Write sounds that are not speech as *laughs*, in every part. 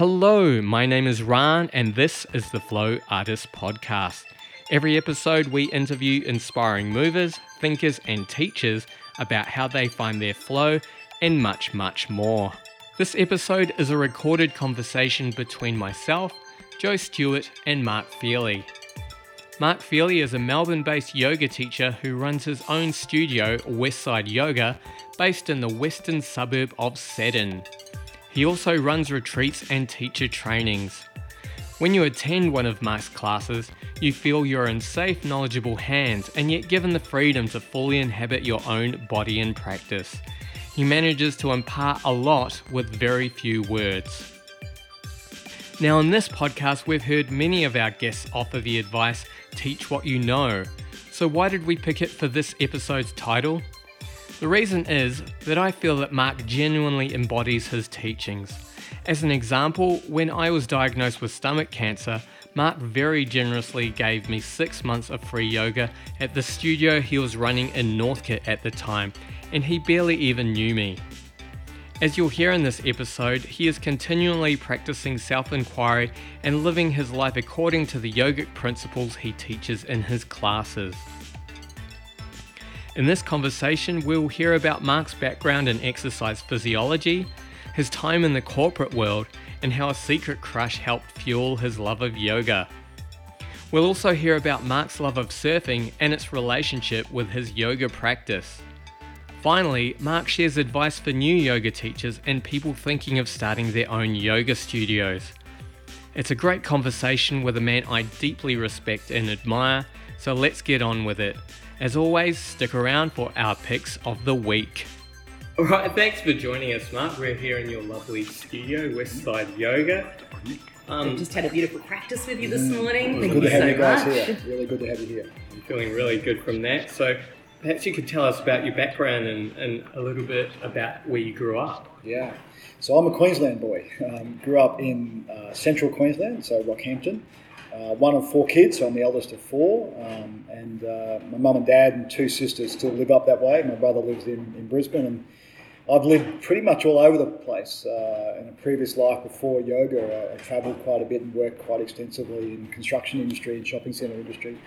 Hello, my name is Ryan, and this is the Flow Artist Podcast. Every episode, we interview inspiring movers, thinkers, and teachers about how they find their flow and much, much more. This episode is a recorded conversation between myself, Jo Stewart, and Mark Pheely. Mark Pheely is a Melbourne based yoga teacher who runs his own studio, Westside Yoga, based in the western suburb of Seddon. He also runs retreats and teacher trainings. When you attend one of Mark's classes, you feel you're in safe, knowledgeable hands and yet given the freedom to fully inhabit your own body and practice. He manages to impart a lot with very few words. Now, in this podcast, we've heard many of our guests offer the advice teach what you know. So, why did we pick it for this episode's title? The reason is that I feel that Mark genuinely embodies his teachings. As an example, when I was diagnosed with stomach cancer, Mark very generously gave me six months of free yoga at the studio he was running in Northcote at the time, and he barely even knew me. As you'll hear in this episode, he is continually practicing self inquiry and living his life according to the yogic principles he teaches in his classes. In this conversation, we'll hear about Mark's background in exercise physiology, his time in the corporate world, and how a secret crush helped fuel his love of yoga. We'll also hear about Mark's love of surfing and its relationship with his yoga practice. Finally, Mark shares advice for new yoga teachers and people thinking of starting their own yoga studios. It's a great conversation with a man I deeply respect and admire, so let's get on with it. As always, stick around for our picks of the week. All right, thanks for joining us, Mark. We're here in your lovely studio, Westside Yoga. Um, just had a beautiful practice with you this morning. Thank good you to have so you guys much. here. Really good to have you here. I'm feeling really good from that. So, perhaps you could tell us about your background and, and a little bit about where you grew up. Yeah. So I'm a Queensland boy. Um, grew up in uh, central Queensland, so Rockhampton. Uh, one of four kids, so I'm the eldest of four. Um, and uh, my mum and dad and two sisters still live up that way. My brother lives in, in Brisbane. And I've lived pretty much all over the place. Uh, in a previous life before yoga, I, I travelled quite a bit and worked quite extensively in construction industry and shopping centre industry.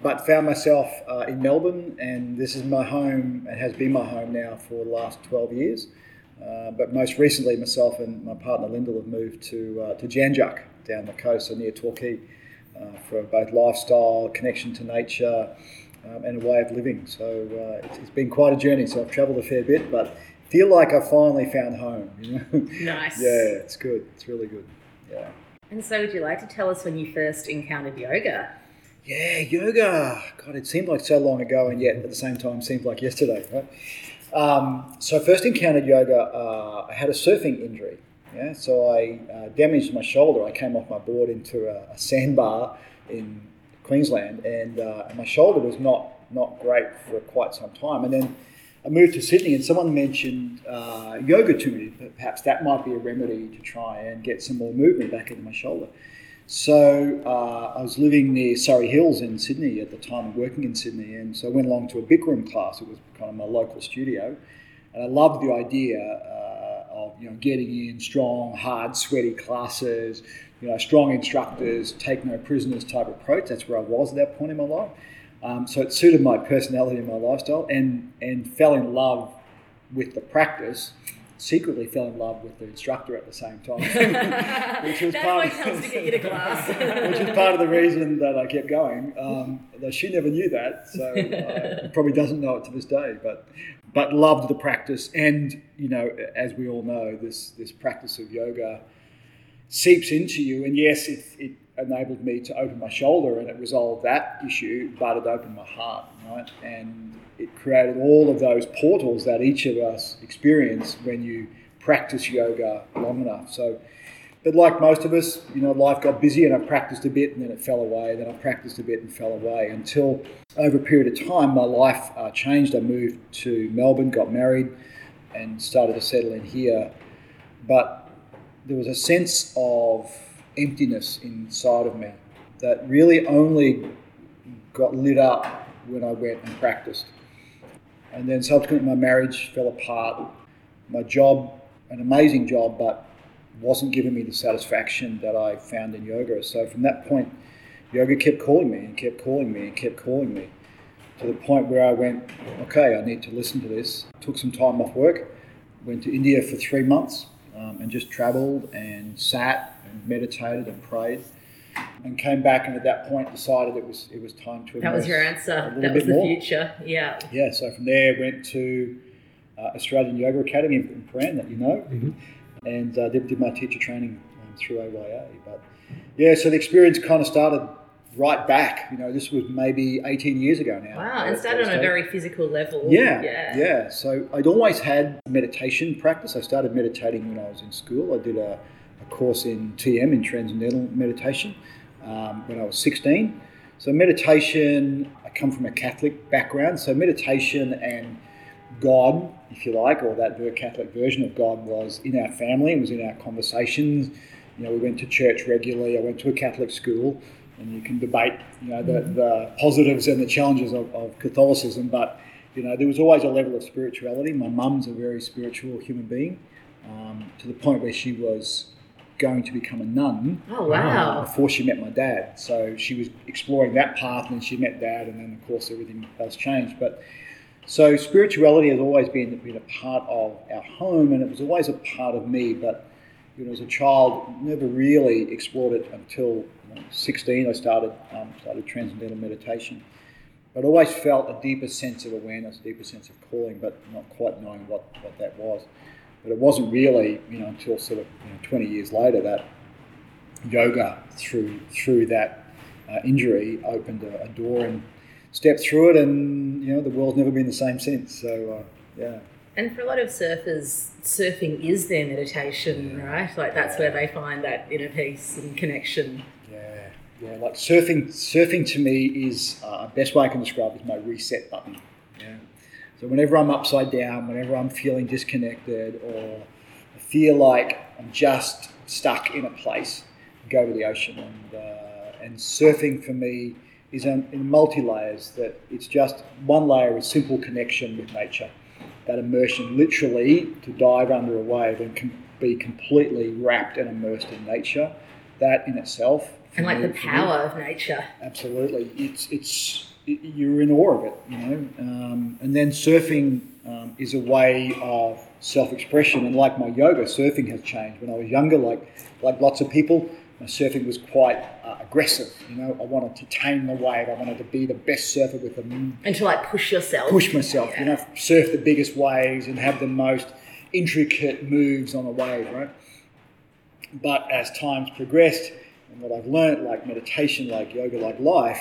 But found myself uh, in Melbourne, and this is my home. It has been my home now for the last 12 years. Uh, but most recently, myself and my partner Lyndall have moved to uh, to Jan Juc down the coast, so near Torquay, for both lifestyle, connection to nature, um, and a way of living. So uh, it's, it's been quite a journey. So I've travelled a fair bit, but feel like I finally found home. You know? Nice. *laughs* yeah, it's good. It's really good. Yeah. And so, would you like to tell us when you first encountered yoga? Yeah, yoga. God, it seemed like so long ago, and yet at the same time seemed like yesterday. Right? Um, so I first encountered yoga. Uh, I had a surfing injury. Yeah, so I uh, damaged my shoulder. I came off my board into a, a sandbar in Queensland, and uh, my shoulder was not not great for quite some time. And then I moved to Sydney, and someone mentioned uh, yoga to me. Perhaps that might be a remedy to try and get some more movement back into my shoulder. So uh, I was living near Surry Hills in Sydney at the time, working in Sydney, and so I went along to a Bikram class. It was kind of my local studio, and I loved the idea you know getting in strong, hard, sweaty classes, you know, strong instructors, take no prisoners type approach. That's where I was at that point in my life. Um, so it suited my personality and my lifestyle, and and fell in love with the practice secretly fell in love with the instructor at the same time, *laughs* *laughs* which was part of, helps to get you to class. *laughs* which was part of the reason that I kept going. Um, though she never knew that, so uh, probably doesn't know it to this day. But but loved the practice, and you know, as we all know, this this practice of yoga seeps into you. And yes, it, it enabled me to open my shoulder, and it resolved that issue, but it opened my heart, right? And it created all of those portals that each of us experience when you practice yoga long enough. So, but like most of us, you know, life got busy and I practiced a bit and then it fell away. Then I practiced a bit and fell away until over a period of time, my life uh, changed. I moved to Melbourne, got married, and started to settle in here. But there was a sense of emptiness inside of me that really only got lit up when I went and practiced. And then subsequently, my marriage fell apart. My job, an amazing job, but wasn't giving me the satisfaction that I found in yoga. So from that point, yoga kept calling me and kept calling me and kept calling me to the point where I went, okay, I need to listen to this. Took some time off work, went to India for three months um, and just traveled and sat and meditated and prayed. And came back, and at that point decided it was it was time to. That was your answer. little That was the more. future. Yeah. Yeah, so from there went to uh, Australian Yoga Academy in Paran that you know, and uh, did, did my teacher training um, through AYA. But yeah, so the experience kind of started right back. You know, this was maybe 18 years ago now. Wow. And started on a very physical level. yeah, Yeah. yeah, So I'd always had meditation practice. I started meditating when I was in school. I did a, a course in TM in Transcendental Meditation um, when I was 16. So meditation, I come from a Catholic background. So meditation and God, if you like, or that very Catholic version of God was in our family and was in our conversations. You know, we went to church regularly. I went to a Catholic school, and you can debate, you know, the, the positives and the challenges of, of Catholicism. But you know, there was always a level of spirituality. My mum's a very spiritual human being, um, to the point where she was going to become a nun Oh, wow. before she met my dad. So she was exploring that path, and then she met dad, and then of course everything else changed. But so spirituality has always been, been a part of our home, and it was always a part of me. But you know, as a child, never really explored it until you know, 16. I started um, started transcendental meditation. But always felt a deeper sense of awareness, a deeper sense of calling, but not quite knowing what, what that was. But it wasn't really, you know, until sort of you know, 20 years later that yoga through through that uh, injury opened a, a door and stepped through it, and you know the world's never been the same since. So uh, yeah, And for a lot of surfers, surfing is their meditation, right? Like that's where they find that inner peace and connection. yeah, yeah. Like surfing, surfing to me is uh, best way I can describe it is my reset button. So whenever I'm upside down, whenever I'm feeling disconnected, or I feel like I'm just stuck in a place, I go to the ocean, and uh, and surfing for me is in, in multi layers. That it's just one layer is simple connection with nature, that immersion, literally to dive under a wave and com- be completely wrapped and immersed in nature. That in itself, And like me- the power of nature. absolutely. It's it's it- you're in awe of it, you know. Um, and then surfing um, is a way of self-expression, and like my yoga, surfing has changed. When I was younger, like like lots of people, my surfing was quite uh, aggressive. You know, I wanted to tame the wave. I wanted to be the best surfer with the And to like push yourself. push myself, you know, surf the biggest waves and have the most intricate moves on a wave, right? But as time's progressed, and what I've learned, like meditation, like yoga, like life,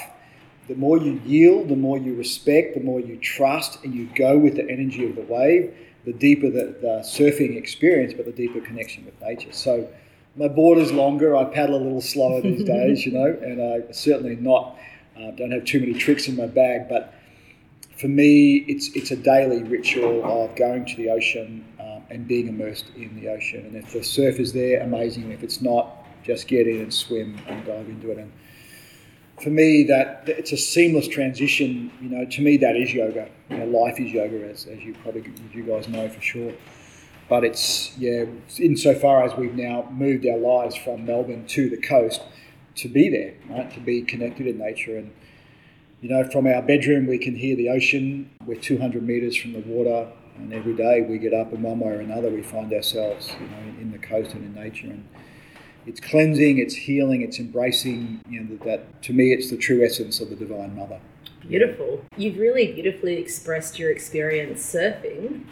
the more you yield, the more you respect, the more you trust, and you go with the energy of the wave, the deeper the, the surfing experience, but the deeper connection with nature. So my board is longer. I paddle a little slower these *laughs* days, you know, and I certainly not uh, don't have too many tricks in my bag, but for me, it's it's a daily ritual of going to the ocean um, and being immersed in the ocean. And if the surf is there, amazing. If it's not, just get in and swim and dive into it. And for me, that it's a seamless transition. You know, to me, that is yoga. You know, life is yoga, as, as you probably as you guys know for sure. But it's yeah, insofar as we've now moved our lives from Melbourne to the coast, to be there, right? To be connected in nature and you know, from our bedroom, we can hear the ocean. We're 200 metres from the water, and every day we get up, and one way or another, we find ourselves, you know, in, in the coast and in nature. And it's cleansing, it's healing, it's embracing. You know, that, to me, it's the true essence of the Divine Mother. Beautiful. You've really beautifully expressed your experience surfing.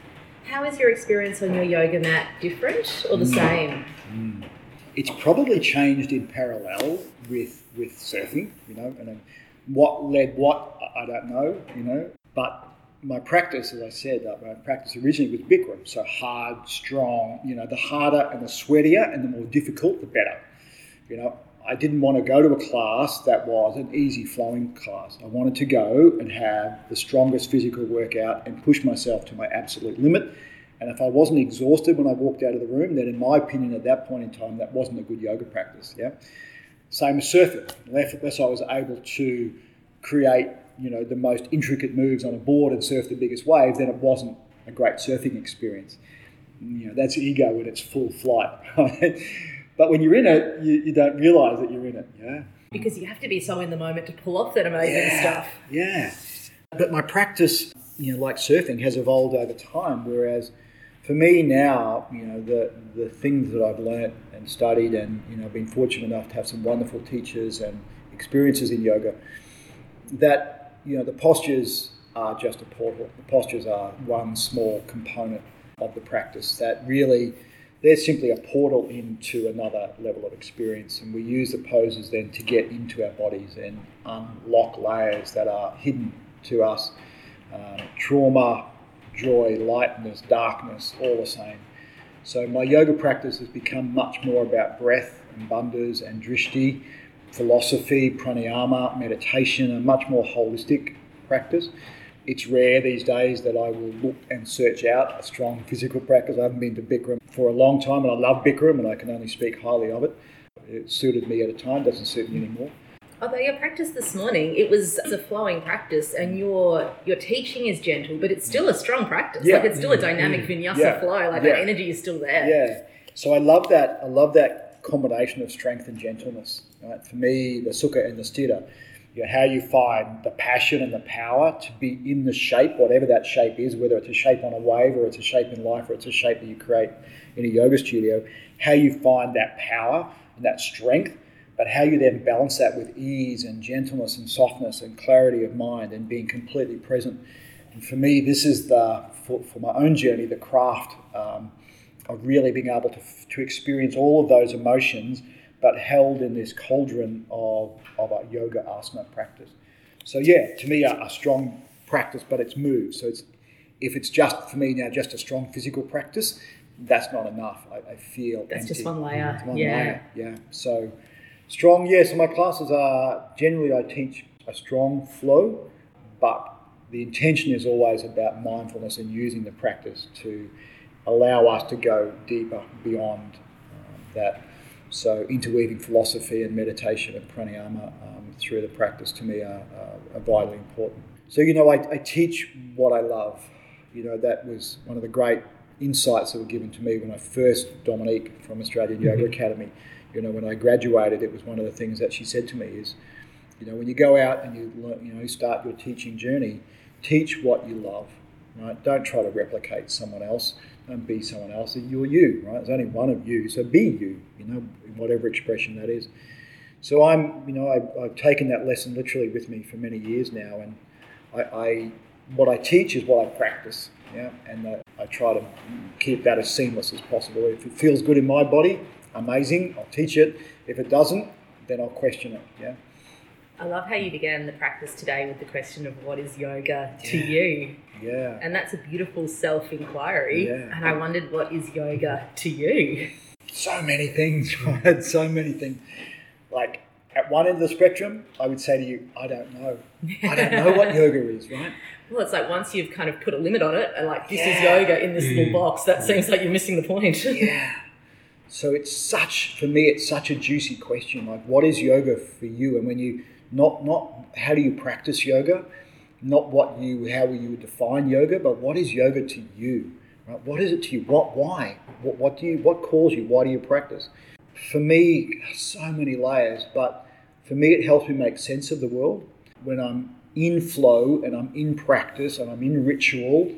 How is your experience on your yoga mat different or the mm. same? Mm. It's probably changed in parallel with with surfing, you know, and um, what led what I don't know, you know, but my practice, as I said, my practice originally was Bikram, so hard, strong. You know, the harder and the sweatier and the more difficult, the better. You know, I didn't want to go to a class that was an easy flowing class. I wanted to go and have the strongest physical workout and push myself to my absolute limit. And if I wasn't exhausted when I walked out of the room, then in my opinion, at that point in time, that wasn't a good yoga practice. Yeah. Same as surfing. Unless I was able to create, you know, the most intricate moves on a board and surf the biggest waves, then it wasn't a great surfing experience. you know, that's ego in its full flight. *laughs* Right? But when you're in it, you, you don't realize that you're in it. Yeah. Because you have to be so in the moment to pull off that amazing yeah, stuff. Yeah. But my practice, you know, like surfing, has evolved over time. Whereas for me now, you know, the the things that I've learnt and studied, and you know, I've been fortunate enough to have some wonderful teachers and experiences in yoga. That you know, the postures are just a portal. The postures are one small component of the practice that really they're simply a portal into another level of experience. And we use the poses then to get into our bodies and unlock layers that are hidden to us. Uh, trauma, joy, lightness, darkness, all the same. So my yoga practice has become much more about breath and bandhas and drishti, philosophy, pranayama, meditation, a much more holistic practice it's rare these days that I will look and search out a strong physical practice. I haven't been to Bikram for a long time, and I love Bikram, and I can only speak highly of it. It suited me at a time, doesn't suit me anymore. Although your practice this morning, it was a flowing practice, and your your teaching is gentle, but it's still a strong practice. Yeah. Like it's still a mm. dynamic mm. vinyasa yeah. flow. Like yeah. that energy is still there. Yeah. So I love that. I love that combination of strength and gentleness. Right? For me, the sukha and the sthira you know, how you find the passion and the power to be in the shape, whatever that shape is, whether it's a shape on a wave or it's a shape in life or it's a shape that you create in a yoga studio, how you find that power and that strength, but how you then balance that with ease and gentleness and softness and clarity of mind and being completely present. And for me, this is the, for, for my own journey, the craft um, of really being able to, to experience all of those emotions but held in this cauldron of, of a yoga asana practice. So yeah, to me, a, a strong practice, but it's moved. So it's if it's just for me now, just a strong physical practice, that's not enough. I, I feel that's empty. just one layer. One yeah. layer. Yeah. So strong. Yeah. So my classes are generally I teach a strong flow, but the intention is always about mindfulness and using the practice to allow us to go deeper beyond um, that so interweaving philosophy and meditation and pranayama um, through the practice to me are, are, are vitally important. So you know, I, I, teach what I love. You know, that was one of the great insights that were given to me when I first Dominique from Australian mm-hmm. Yoga Academy. You know, when I graduated, it was one of the things that she said to me is, you know, when you go out and you learn, you know start your teaching journey, teach what you love. Right? Don't try to replicate someone else and be someone else. You're you, right? There's only one of you, so be you, you know, in whatever expression that is. So I'm, you know, I, have taken that lesson literally with me for many years now, and I, I what I teach is what I practice, yeah, and uh, I try to keep that as seamless as possible. If it feels good in my body, amazing, I'll teach it. If it doesn't, then I'll question it, yeah. I love how you began the practice today with the question of what is yoga to you? Yeah. And that's a beautiful self inquiry. Yeah. And I wondered, what is yoga to you? So many things, *laughs* right? So many things. Like at one end of the spectrum, I would say to you, I don't know. I don't know what *laughs* yoga is, right? Well, it's like once you've kind of put a limit on it and like, this yeah. is yoga in this little mm. box, that seems like you're missing the point. yeah. So it's such, for me, it's such a juicy question. Like, what is yoga for you? And when you, not, not how do you practice yoga, not what you how you define yoga, but what is yoga to you? Right? What is it to you? What why? What, what do you what calls you? Why do you practice? For me, so many layers, but for me it helps me make sense of the world. When I'm in flow and I'm in practice and I'm in ritual,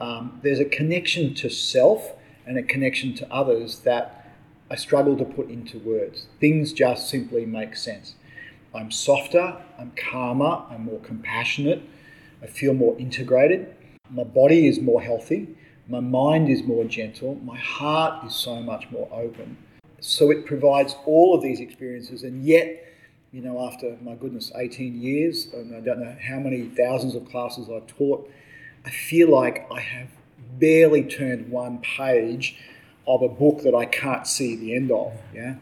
um, there's a connection to self and a connection to others that I struggle to put into words. Things just simply make sense. I'm softer, I'm calmer, I'm more compassionate, I feel more integrated. My body is more healthy. My mind is more gentle. My heart is so much more open. So it provides all of these experiences, and yet, you know, after my goodness, 18 years, and I don't know how many thousands of classes I've taught, I feel like I have barely turned one page of a book that I can't see the end of. Yeah.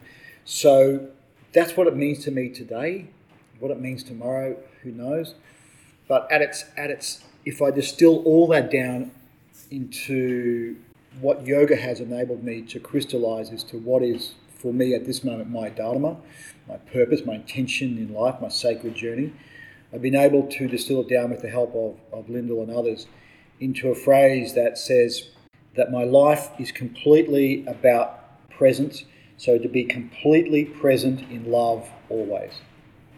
So that's what it means to me today. What it means tomorrow, who knows? But at its at its if I distill all that down into what yoga has enabled me to crystallize as to what is for me at this moment my dharma, my purpose, my intention in life, my sacred journey. I've been able to distill it down with the help of, of Lyndall and others into a phrase that says that my life is completely about presence. So to be completely present in love always.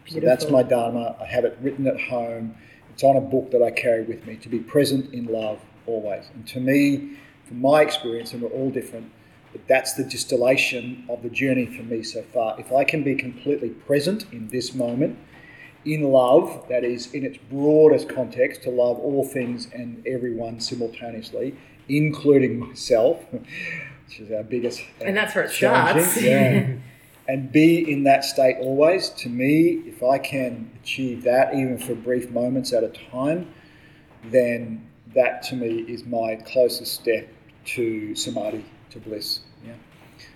So that's my Dharma. I have it written at home. It's on a book that I carry with me to be present in love always. And to me, from my experience, and we're all different, but that's the distillation of the journey for me so far. If I can be completely present in this moment, in love, that is, in its broadest context, to love all things and everyone simultaneously, including *laughs* myself, which is our biggest. And that's where it starts. Yeah. *laughs* and be in that state always. To me, if I can achieve that, even for brief moments at a time, then that to me is my closest step to samadhi, to bliss. Yeah.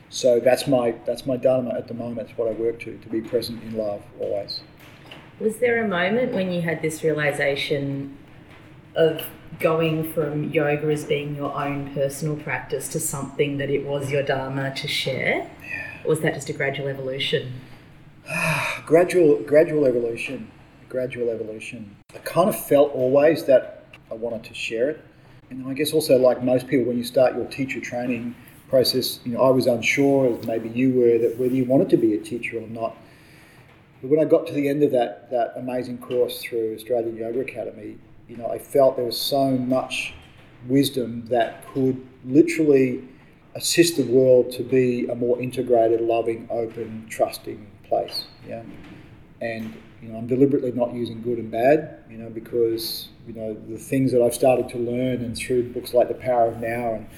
So that's my that's my dharma at the moment. It's what I work to to be present in love always. Was there a moment when you had this realization of going from yoga as being your own personal practice to something that it was your dharma to share? Yeah. Or was that just a gradual evolution? *sighs* gradual, gradual evolution, gradual evolution. I kind of felt always that I wanted to share it, and I guess also like most people, when you start your teacher training process, you know, I was unsure, as maybe you were, that whether you wanted to be a teacher or not. But when I got to the end of that that amazing course through Australian Yoga Academy, you know, I felt there was so much wisdom that could literally assist the world to be a more integrated, loving, open, trusting place. Yeah, and you know, I'm deliberately not using good and bad, you know, because you know the things that I've started to learn and through books like The Power of Now and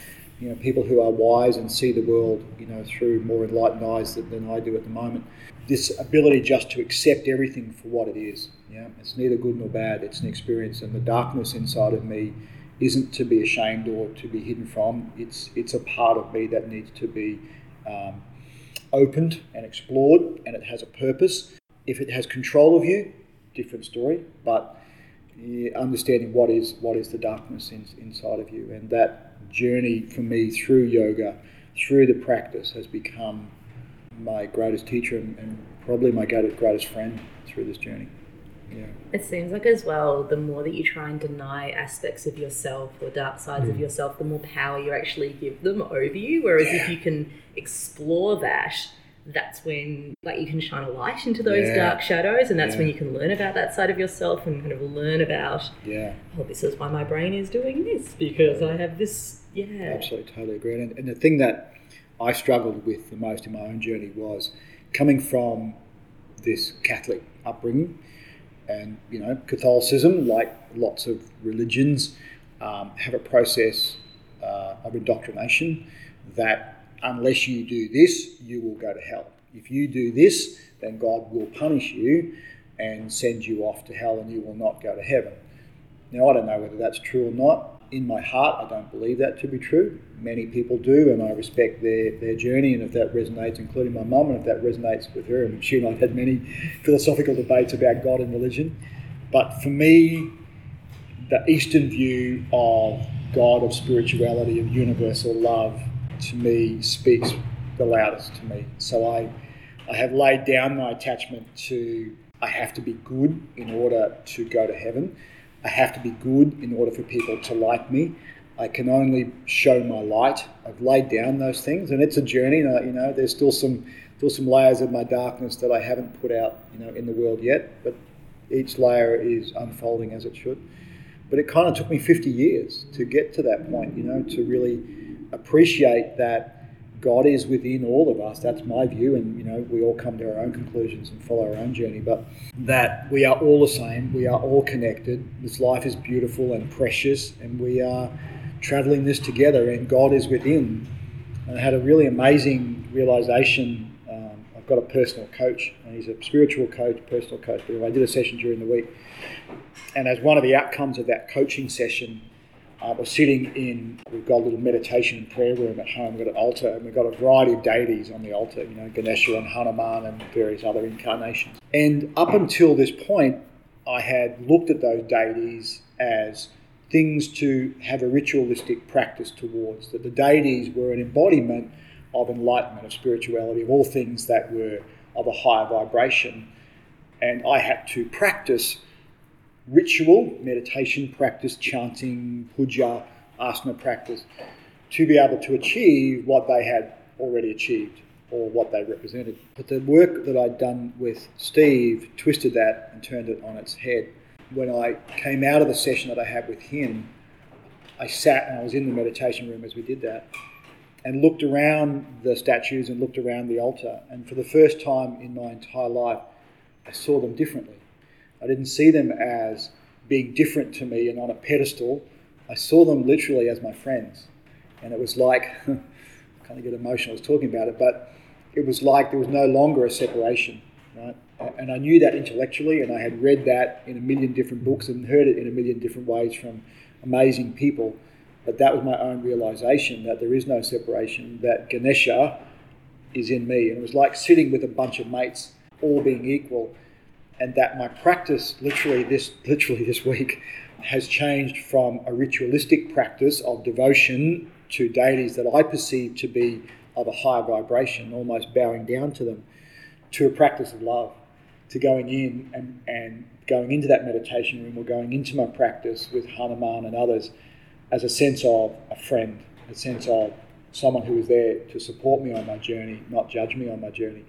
you know people who are wise and see the world, you know, through more enlightened eyes than, than I do at the moment. This ability just to accept everything for what it is. Yeah, it's neither good nor bad. It's an experience, and the darkness inside of me isn't to be ashamed or to be hidden from. It's it's a part of me that needs to be um, opened and explored, and it has a purpose. If it has control of you, different story. But understanding what is what is the darkness in, inside of you, and that journey for me through yoga, through the practice, has become my greatest teacher and, probably my greatest friend through this journey. Yeah. It seems like as well, the more that you try and deny aspects of yourself or dark sides mm. of yourself, the more power you actually give them over you. Whereas yeah. if you can explore that, that's when like you can shine a light into those yeah. dark shadows and that's yeah. when you can learn about that side of yourself and kind of learn about yeah oh this is why my brain is doing this because i have this yeah absolutely totally agree and, and the thing that i struggled with the most in my own journey was coming from this catholic upbringing and you know, Catholicism, like lots of religions, um, have a process uh, of indoctrination that unless you do this, you will go to hell. If you do this, then God will punish you and send you off to hell, and you will not go to heaven. Now, I don't know whether that's true or not in my heart, I don't believe that to be true. Many people do, and I respect their, their journey. And if that resonates, including my mum, and if that resonates with her, and she and I have had many philosophical debates about God and religion. But for me, the Eastern view of God, of spirituality, of universal love, to me speaks the loudest to me. So I, I have laid down my attachment to I have to be good in order to go to heaven. I have to be good in order for people to like me. I can only show my light. I've laid down those things, and it's a journey. And You know, there's still some still some layers of my darkness that I haven't put out, you know, in the world yet. But each layer is unfolding as it should. But it kind of took me 50 years to get to that point, you know, to really appreciate that God is within all of us. That's my view, and you know we all come to our own conclusions and follow our own journey. But that we are all the same. We are all connected. This life is beautiful and precious, and we are traveling this together. And God is within. And I had a really amazing realization. Um, I've got a personal coach, and he's a spiritual coach, personal coach. But I did a session during the week, and as one of the outcomes of that coaching session uh, we're sitting in, we've got a little meditation and prayer room at home. We've got an altar and we've got a variety of deities on the altar, you know, Ganesha and Hanuman and various other incarnations. And up until this point, I had looked at those deities as things to have a ritualistic practice towards, that the deities were an embodiment of enlightenment, of spirituality, of all things that were of a higher vibration. And I had to practice ritual, meditation practice, chanting, puja, asana practice, to be able to achieve what they had already achieved or what they represented. But the work that I'd done with Steve twisted that and turned it on its head. When I came out of the session that I had with him, I sat and I was in the meditation room as we did that and looked around the statues and looked around the altar. And for the first time in my entire life, I saw them differently. I didn't see them as being different to me and on a pedestal. I saw them literally as my friends. And it was like, I *laughs* kind of get emotional as talking about it, but it was like there was no longer a separation, right? And I knew that intellectually, and I had read that in a million different books and heard it in a million different ways from amazing people. But that was my own realization that there is no separation, that Ganesha is in me. And it was like sitting with a bunch of mates, all being equal. And that my practice, literally this, literally this week, has changed from a ritualistic practice of devotion to deities that I perceive to be of a higher vibration, almost bowing down to them, to a practice of love, to going in and, and going into that meditation room or going into my practice with Hanuman and others as a sense of a friend, a sense of someone who is there to support me on my journey, not judge me on my journey.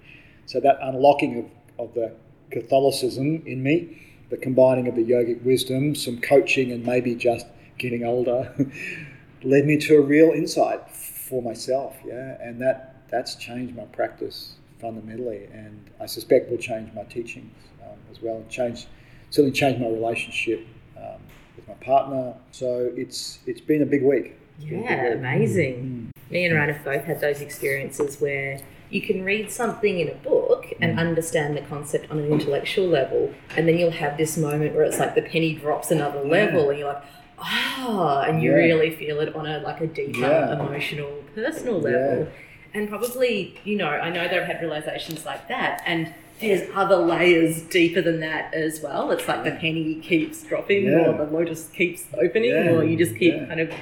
So that unlocking of, of the Catholicism in me, the combining of the yogic wisdom, some coaching, and maybe just getting older, *laughs* led me to a real insight for myself. Yeah, and that that's changed my practice fundamentally, and I suspect will change my teachings um, as well, and change certainly change my relationship um, with my partner. So it's it's been a big week. Yeah, amazing. Mm. Me and Ryan have both had those experiences where you can read something in a book and mm. understand the concept on an intellectual level, and then you'll have this moment where it's like the penny drops another level, yeah. and you're like, ah, and you yeah. really feel it on a like a deeper yeah. emotional, personal level. And probably, you know, I know they've had realizations like that, and there's other layers deeper than that as well. It's like the penny keeps dropping, or the lotus keeps opening, or you just keep kind of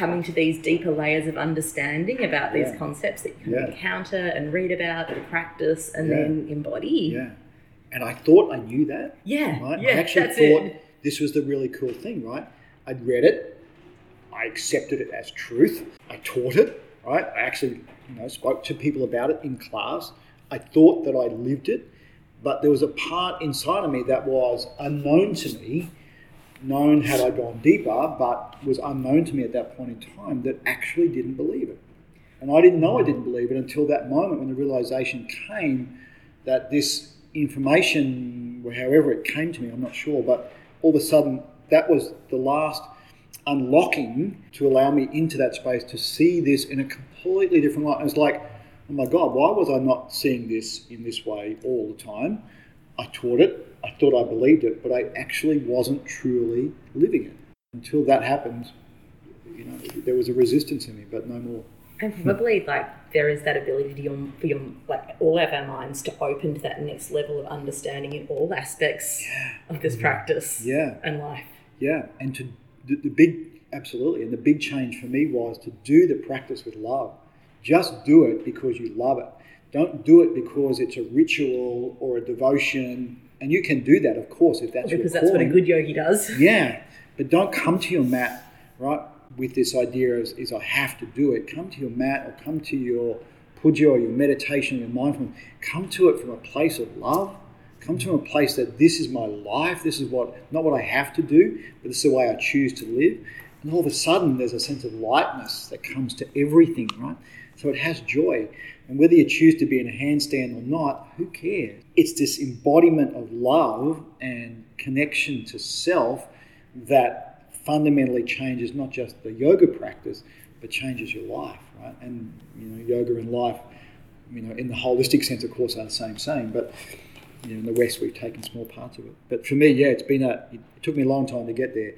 coming to these deeper layers of understanding about these concepts that you can encounter and read about and practice and then embody. Yeah. And I thought I knew that. Yeah. Right? Yeah, I actually thought it. this was the really cool thing, right? I'd read it, I accepted it as truth, I taught it, right? I actually, you know, spoke to people about it in class. I thought that I lived it, but there was a part inside of me that was unknown to me, known had I gone deeper, but was unknown to me at that point in time that actually didn't believe it. And I didn't know I didn't believe it until that moment when the realization came that this information, however it came to me, I'm not sure, but all of a sudden that was the last unlocking to allow me into that space to see this in a completely different light. It was like, oh my God, why was I not seeing this in this way all the time? I taught it, I thought I believed it, but I actually wasn't truly living it. Until that happened, you know, there was a resistance in me, but no more. And probably like there is that ability to your, for your like all of our minds to open to that next level of understanding in all aspects yeah. of this practice yeah. and life. Yeah, and to the, the big absolutely, and the big change for me was to do the practice with love. Just do it because you love it. Don't do it because it's a ritual or a devotion. And you can do that, of course, if that's well, because that's what a good yogi does. *laughs* Yeah, but don't come to your mat right with this idea is, is I have to do it. Come to your mat or come to your puja or your meditation or your mindfulness. Come to it from a place of love come to a place that this is my life, this is what, not what I have to do, but this is the way I choose to live. And all of a sudden, there's a sense of lightness that comes to everything, right? So it has joy. And whether you choose to be in a handstand or not, who cares? It's this embodiment of love and connection to self that fundamentally changes not just the yoga practice, but changes your life, right? And you know, yoga and life, you know, in the holistic sense, of course, are the same same. But you know, in the West, we've taken small parts of it. But for me, yeah, it's been a. It took me a long time to get there,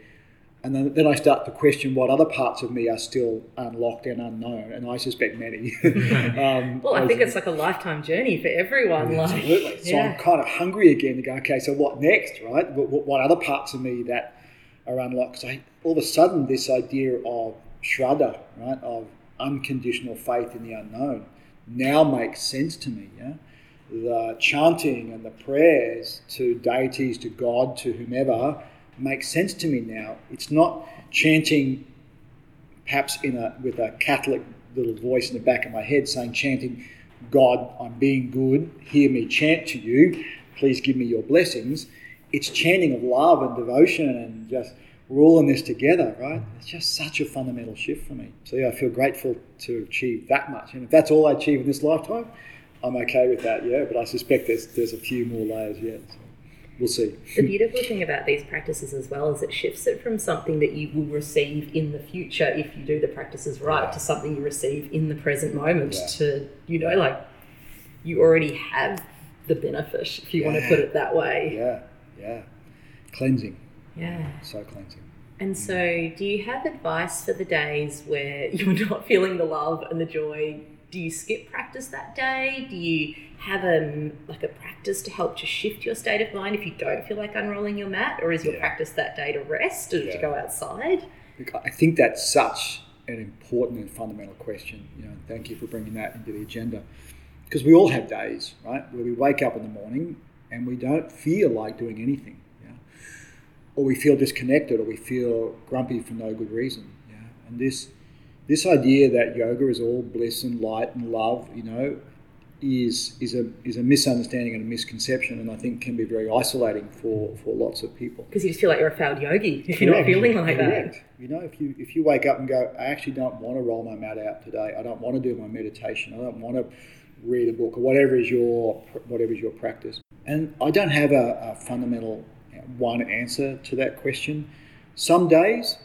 and then, then I start to question what other parts of me are still unlocked and unknown, and I suspect many. *laughs* *laughs* um, well, I think it's like a lifetime journey for everyone. Yeah, absolutely. So yeah. I'm kind of hungry again to go. Okay, so what next, right? What, what other parts of me that are unlocked? So all of a sudden, this idea of shraddha, right, of unconditional faith in the unknown, now makes sense to me. Yeah the chanting and the prayers to deities, to God, to whomever makes sense to me now. It's not chanting perhaps in a with a Catholic little voice in the back of my head saying, chanting, God, I'm being good, hear me chant to you, please give me your blessings. It's chanting of love and devotion and just we're all in this together, right? It's just such a fundamental shift for me. So yeah, I feel grateful to achieve that much. And if that's all I achieve in this lifetime, I'm okay with that, yeah. But I suspect there's there's a few more layers yet. So we'll see. The beautiful thing about these practices as well is it shifts it from something that you will receive in the future if you do the practices right Yeah. to something you receive in the present moment Yeah. to you know like you already have the benefit if you want to put it that way. Yeah, yeah. Cleansing, Yeah. so cleansing. And mm. so, do you have advice for the days where *laughs* you're not feeling the love and the joy? Do you skip practice that day? Do you have a like a practice to help to shift your state of mind if you don't feel like unrolling your mat, or is your Yeah. practice that day to rest or to go outside? Look, I think that's such an important and fundamental question. You know, thank you for bringing that into the agenda. Because we all have days, right, where we wake up in the morning and we don't feel like doing anything, yeah? or we feel disconnected, or we feel grumpy for no good reason. Yeah? And this this idea that yoga is all bliss and light and love, you know, is is a is a misunderstanding and a misconception, and I think can be very isolating for for lots of people. Because you just feel like you're a failed yogi if you're not feeling like Correct. that. You know, if you if you wake up and go, I actually don't want to roll my mat out today. I don't want to do my meditation. I don't want to read a book or whatever is your whatever is your practice. And I don't have a, a fundamental one answer to that question. Some days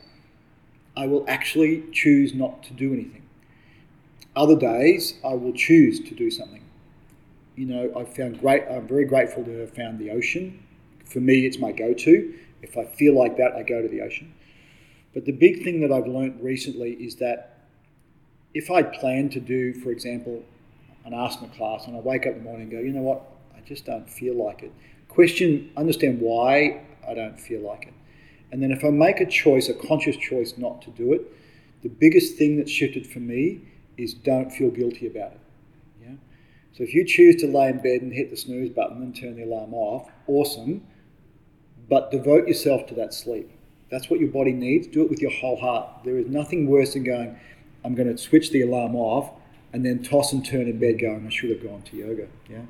I will actually choose not to do anything. Other days I will choose to do something. You know, I found great. I'm very grateful to have found the ocean. For me, it's my go-to. If I feel like that, I go to the ocean. But the big thing that I've learnt recently is that if I plan to do, for example, an asana class, and I wake up in the morning and go, you know what, I just don't feel like it. Question, understand why I don't feel like it. And then if I make a choice, a conscious choice not to do it, the biggest thing that's shifted for me is don't feel guilty about it. Yeah. So if you choose to lay in bed and hit the snooze button and turn the alarm off, awesome. But devote yourself to that sleep. That's what your body needs. Do it with your whole heart. There is nothing worse than going, I'm going to switch the alarm off and then toss and turn in bed going, I should have gone to yoga. Yeah.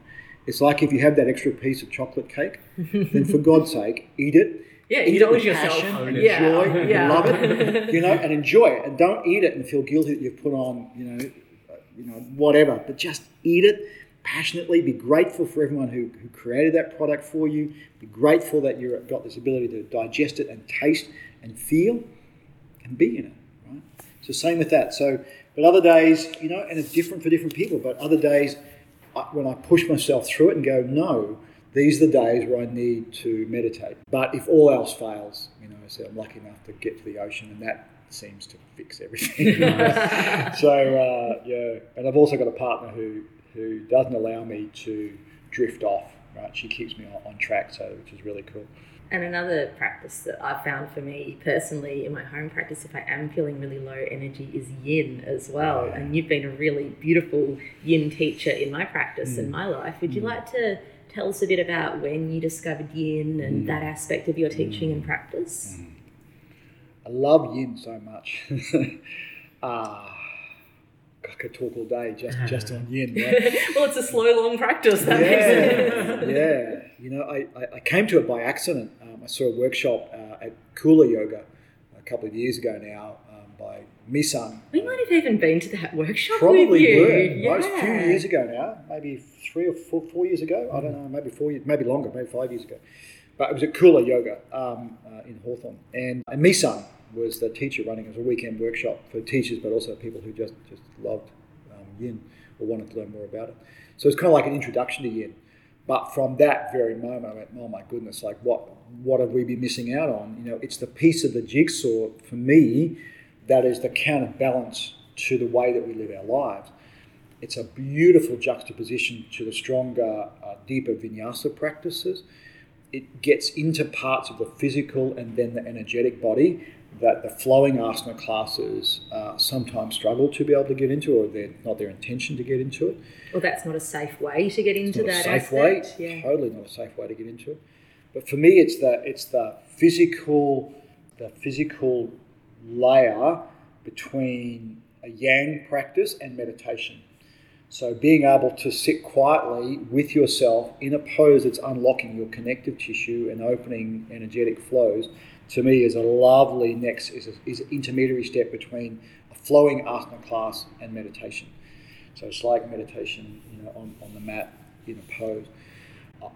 It's like if you have that extra piece of chocolate cake, then for God's sake, eat it. Yeah, Eat it with yourself. passion and Yeah, enjoy yeah. love it, *laughs* you know, and enjoy it. And don't eat it and feel guilty that you've put on, you know, you know, whatever. But just eat it passionately. Be grateful for everyone who, who created that product for you. Be grateful that you've got this ability to digest it and taste and feel and be in it. Right. So same with that. So, but other days, you know, and it's different for different people. But other days, I, when I push myself through it and go, no, these are the days where I need to meditate. But if all else fails, you know, so I'm lucky enough to get to the ocean, and that seems to fix everything. *laughs* *laughs* so uh, yeah, and I've also got a partner who who doesn't allow me to drift off. Right, she keeps me on, on track, so which is really cool. And another practice that I've found for me personally in my home practice, if I am feeling really low energy, is yin as well. Yeah. And you've been a really beautiful yin teacher in my practice Mm. and my life. Would you like to tell us a bit about when you discovered yin and Mm. that aspect of your teaching and practice? I love yin so much. *laughs* Ah, I could talk all day just just on yin. Right? *laughs* well, it's a slow, long practice. That yeah, *laughs* yeah. You know, I, I, I came to it by accident. Um, I saw a workshop uh, at Kula Yoga a couple of years ago now um, by Misan. We might have even been to that workshop Probably with you. were. Yeah. Right, a few years ago now, maybe three or four, four years ago. I don't know, maybe four years, maybe longer, maybe five years ago. But it was at Kula Yoga um, uh, in Hawthorn. And, and Misan was the teacher running it. It was a weekend workshop for teachers, but also people who just, just loved um, yin or wanted to learn more about it. So it's kind of like an introduction to yin. But from that very moment, I went, oh my goodness, like what what have we been missing out on? You know, it's the piece of the jigsaw for me that is the counterbalance to the way that we live our lives. It's a beautiful juxtaposition to the stronger, uh, deeper vinyasa practices. It gets into parts of the physical and then the energetic body that the flowing asana classes uh, sometimes struggle to be able to get into, or they're not their intention to get into it. Well, that's not a safe way to get into It's not that a safe way. Yeah. Totally not a safe way to get into it. But for me, it's the it's the physical, the physical layer between a yang practice and meditation. So, being able to sit quietly with yourself in a pose that's unlocking your connective tissue and opening energetic flows, to me, is a lovely next, is, a, is an intermediary step between a flowing asana class and meditation. So, it's like meditation you know, on, on the mat in a pose.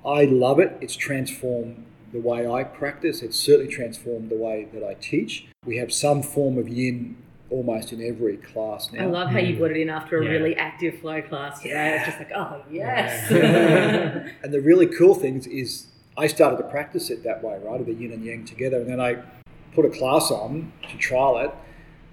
I love it. It's transformed the way I practice. It's certainly transformed the way that I teach. We have some form of yin almost in every class now. I love how you brought it in after a Yeah. really active flow class today. It's just like, oh yes. Yeah. *laughs* And the really cool thing is, is I started to practice it that way, right? Of the yin and yang together. And then I put a class on to trial it.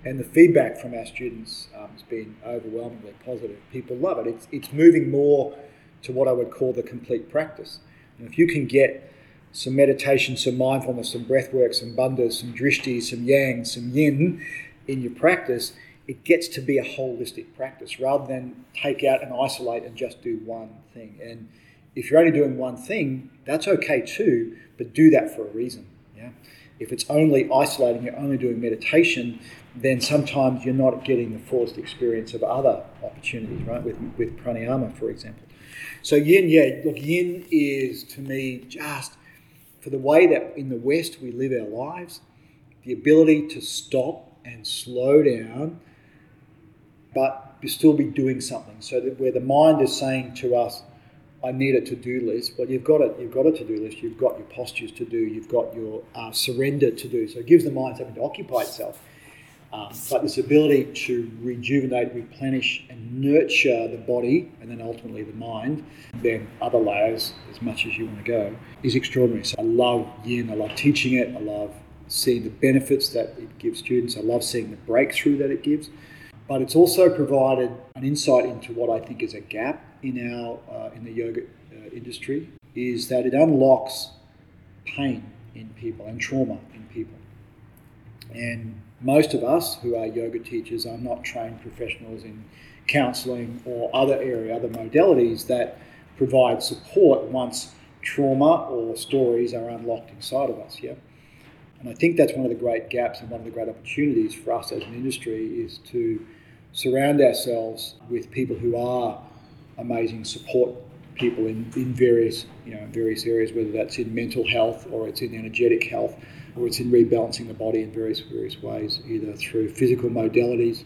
And the feedback from our students um, has been overwhelmingly positive. People love it. It's, it's moving more to what I would call the complete practice. And if you can get some meditation, some mindfulness, some breath work, some bandhas, some drishti, some yang, some yin in your practice, it gets to be a holistic practice rather than take out and isolate and just do one thing. And if you're only doing one thing, that's okay too, but do that for a reason. Yeah. If it's only isolating, you're only doing meditation, then sometimes you're not getting the fullest experience of other opportunities, right? With with pranayama, for example. So yin, yeah, look, yin is to me just for the way that in the West we live our lives, the ability to stop and slow down, but still be doing something. So that where the mind is saying to us, "I need a to-do list," well, you've got it. You've got a to-do list. You've got your postures to do. You've got your uh, surrender to do. So it gives the mind something to occupy itself. Um, but this ability to rejuvenate, replenish, and nurture the body, and then ultimately the mind, then other layers, as much as you want to go, is extraordinary. So I love yin. I love teaching it. I love seeing the benefits that it gives students. I love seeing the breakthrough that it gives. But it's also provided an insight into what I think is a gap in our uh, in the yoga uh, industry, is that it unlocks pain in people and trauma in people. And most of us who are yoga teachers are not trained professionals in counseling or other area, other modalities that provide support once trauma or stories are unlocked inside of us. Yeah. And I think that's one of the great gaps and one of the great opportunities for us as an industry is to surround ourselves with people who are amazing support people in, in various you know various areas, whether that's in mental health or it's in energetic health or it's in rebalancing the body in various various ways, either through physical modalities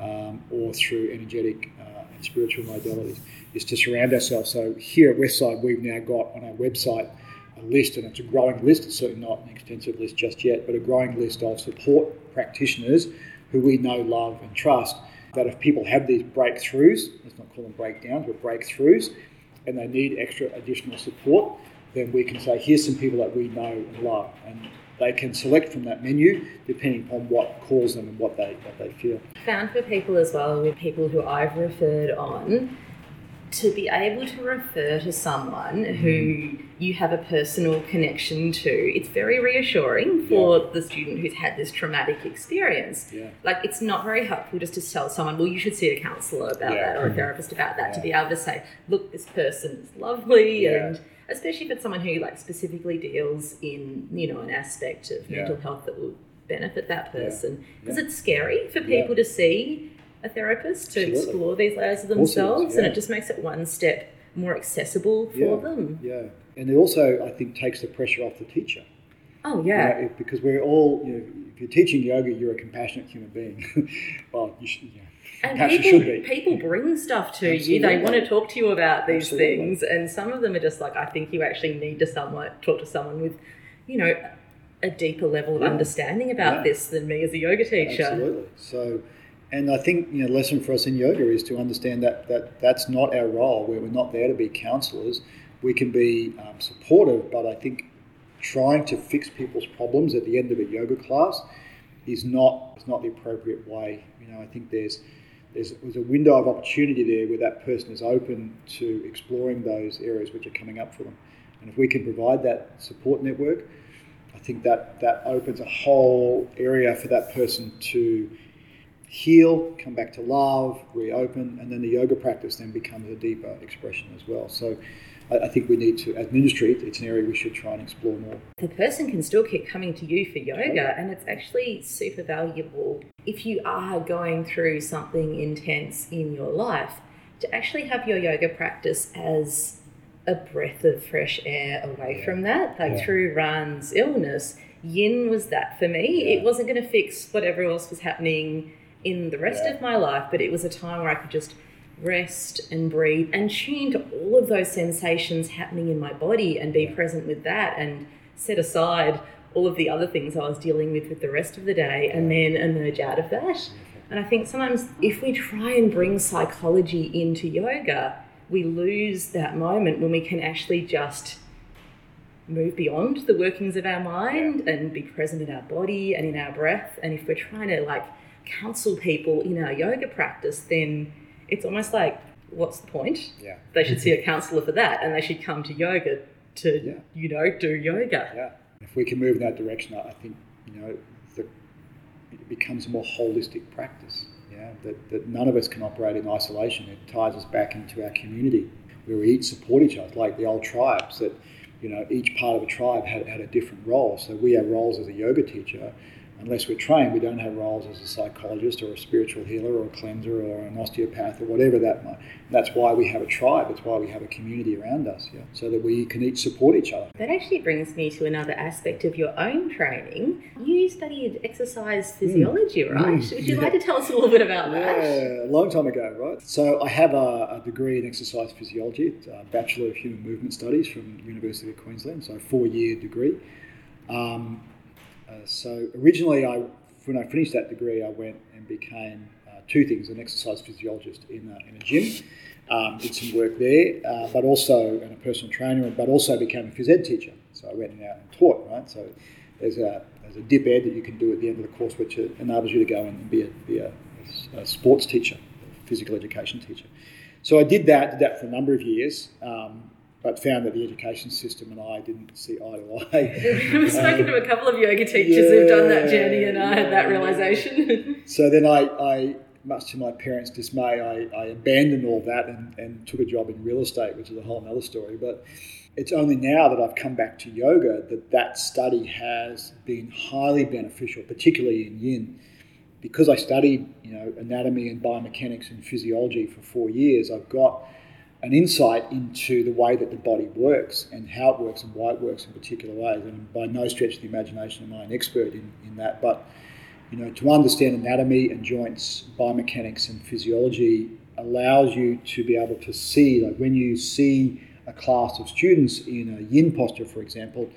um, or through energetic uh, and spiritual modalities. Is to surround ourselves. So here at Westside, we've now got on our website a list, and it's a growing list. It's certainly not an extensive list just yet, but a growing list of support practitioners who we know, love, and trust. That if people have these breakthroughs, let's not call them breakdowns, but breakthroughs, and they need extra additional support, then we can say, here's some people that we know and love, and they can select from that menu depending upon what calls them and what they what they feel. Found for people as well, with people who I've referred on, to be able to refer to someone mm-hmm. who you have a personal connection to, it's very reassuring for the student who's had this traumatic experience. Yeah. Like, it's not very helpful just to tell someone, well, you should see a counsellor about Yeah. that or a therapist about that, to be able to say, look, this person is lovely Yeah. and especially if it's someone who like specifically deals in you know an aspect of Yeah. mental health that will benefit that person because Yeah. it's scary for people to see a therapist to Absolutely. explore these layers of course it is, themselves and it just makes it one step more accessible for them Yeah, and it also I think takes the pressure off the teacher. oh You yeah know, because we're all, you know, if you're teaching yoga, you're a compassionate human being. *laughs* well, you should, yeah, and compassion people people bring stuff to you they want to talk to you about these Absolutely. things and some of them are just like i think you actually need to somewhat talk to someone with you know a deeper level of Yeah. understanding about Yeah. this than me as a yoga teacher Absolutely. So, and I think you know, lesson for us in yoga is to understand that that that's not our role. Where we're not there to be counselors. We can be um, supportive, but I think trying to fix people's problems at the end of a yoga class is not is not the appropriate way. You know, I think there's there's, there's a window of opportunity there where that person is open to exploring those areas which are coming up for them. And if we can provide that support network, I think that that opens a whole area for that person to heal, come back to love, reopen, and then the yoga practice then becomes a deeper expression as well. So I, I think we need to, as an industry, it's an area we should try and explore more. The person can still keep coming to you for yoga, and it's actually super valuable if you are going through something intense in your life to actually have your yoga practice as a breath of fresh air away Yeah. from that. Like Yeah. through Ryan's illness, yin was that for me. Yeah. It wasn't going to fix whatever else was happening in the rest of my life, but it was a time where I could just rest and breathe and tune to all of those sensations happening in my body and be present with that and set aside all of the other things I was dealing with with the rest of the day and then emerge out of that. And I think sometimes if we try and bring psychology into yoga, we lose that moment when we can actually just move beyond the workings of our mind and be present in our body and in our breath. And if we're trying to like counsel people in our yoga practice, then it's almost like, what's the point? Yeah. They should see a *laughs* counselor for that and they should come to yoga to, Yeah. you know, do yoga. Yeah. We can move in that direction, I I think you know the, it becomes a more holistic practice. Yeah, that, that none of us can operate in isolation. It ties us back into our community where we each support each other, like the old tribes. That you know each part of a tribe had, had a different role. So we have roles as a yoga teacher. Unless we're trained, we don't have roles as a psychologist or a spiritual healer or a cleanser or an osteopath or whatever that might. That's why we have a tribe. It's why we have a community around us. Yeah, so that we can each support each other. That actually brings me to another aspect of your own training. You studied exercise physiology, right? Mm, Would you yeah. like to tell us a little bit about that? Yeah, a long time ago, right? So I have a, a degree in exercise physiology, a Bachelor of Human Movement Studies from the University of Queensland, so a four-year degree. Um, so originally, I when I finished that degree, I went and became uh, two things: an exercise physiologist in a, in a gym, um, did some work there, uh, but also and a personal trainer, but also became a phys ed teacher. So I went out and taught, right? So there's a there's a dip ed that you can do at the end of the course, which enables you to go and be a, be a, a sports teacher, physical education teacher. So I did that, did that for a number of years, um, but found that the education system and I didn't see eye to eye. *laughs* We've um, spoken to a couple of yoga teachers who've done that journey, and I had that realization. *laughs* So then I, I much to my parents' dismay, I, I abandoned all that and, and took a job in real estate, which is a whole other story. But it's only now that I've come back to yoga that that study has been highly beneficial, particularly in yin. Because I studied, you know, anatomy and biomechanics and physiology for four years, I've got an insight into the way that the body works and how it works and why it works in particular ways. And by no stretch of the imagination am I an expert in, in that, but you know, to understand anatomy and joints, biomechanics and physiology allows you to be able to see, like when you see a class of students in a yin posture, for example,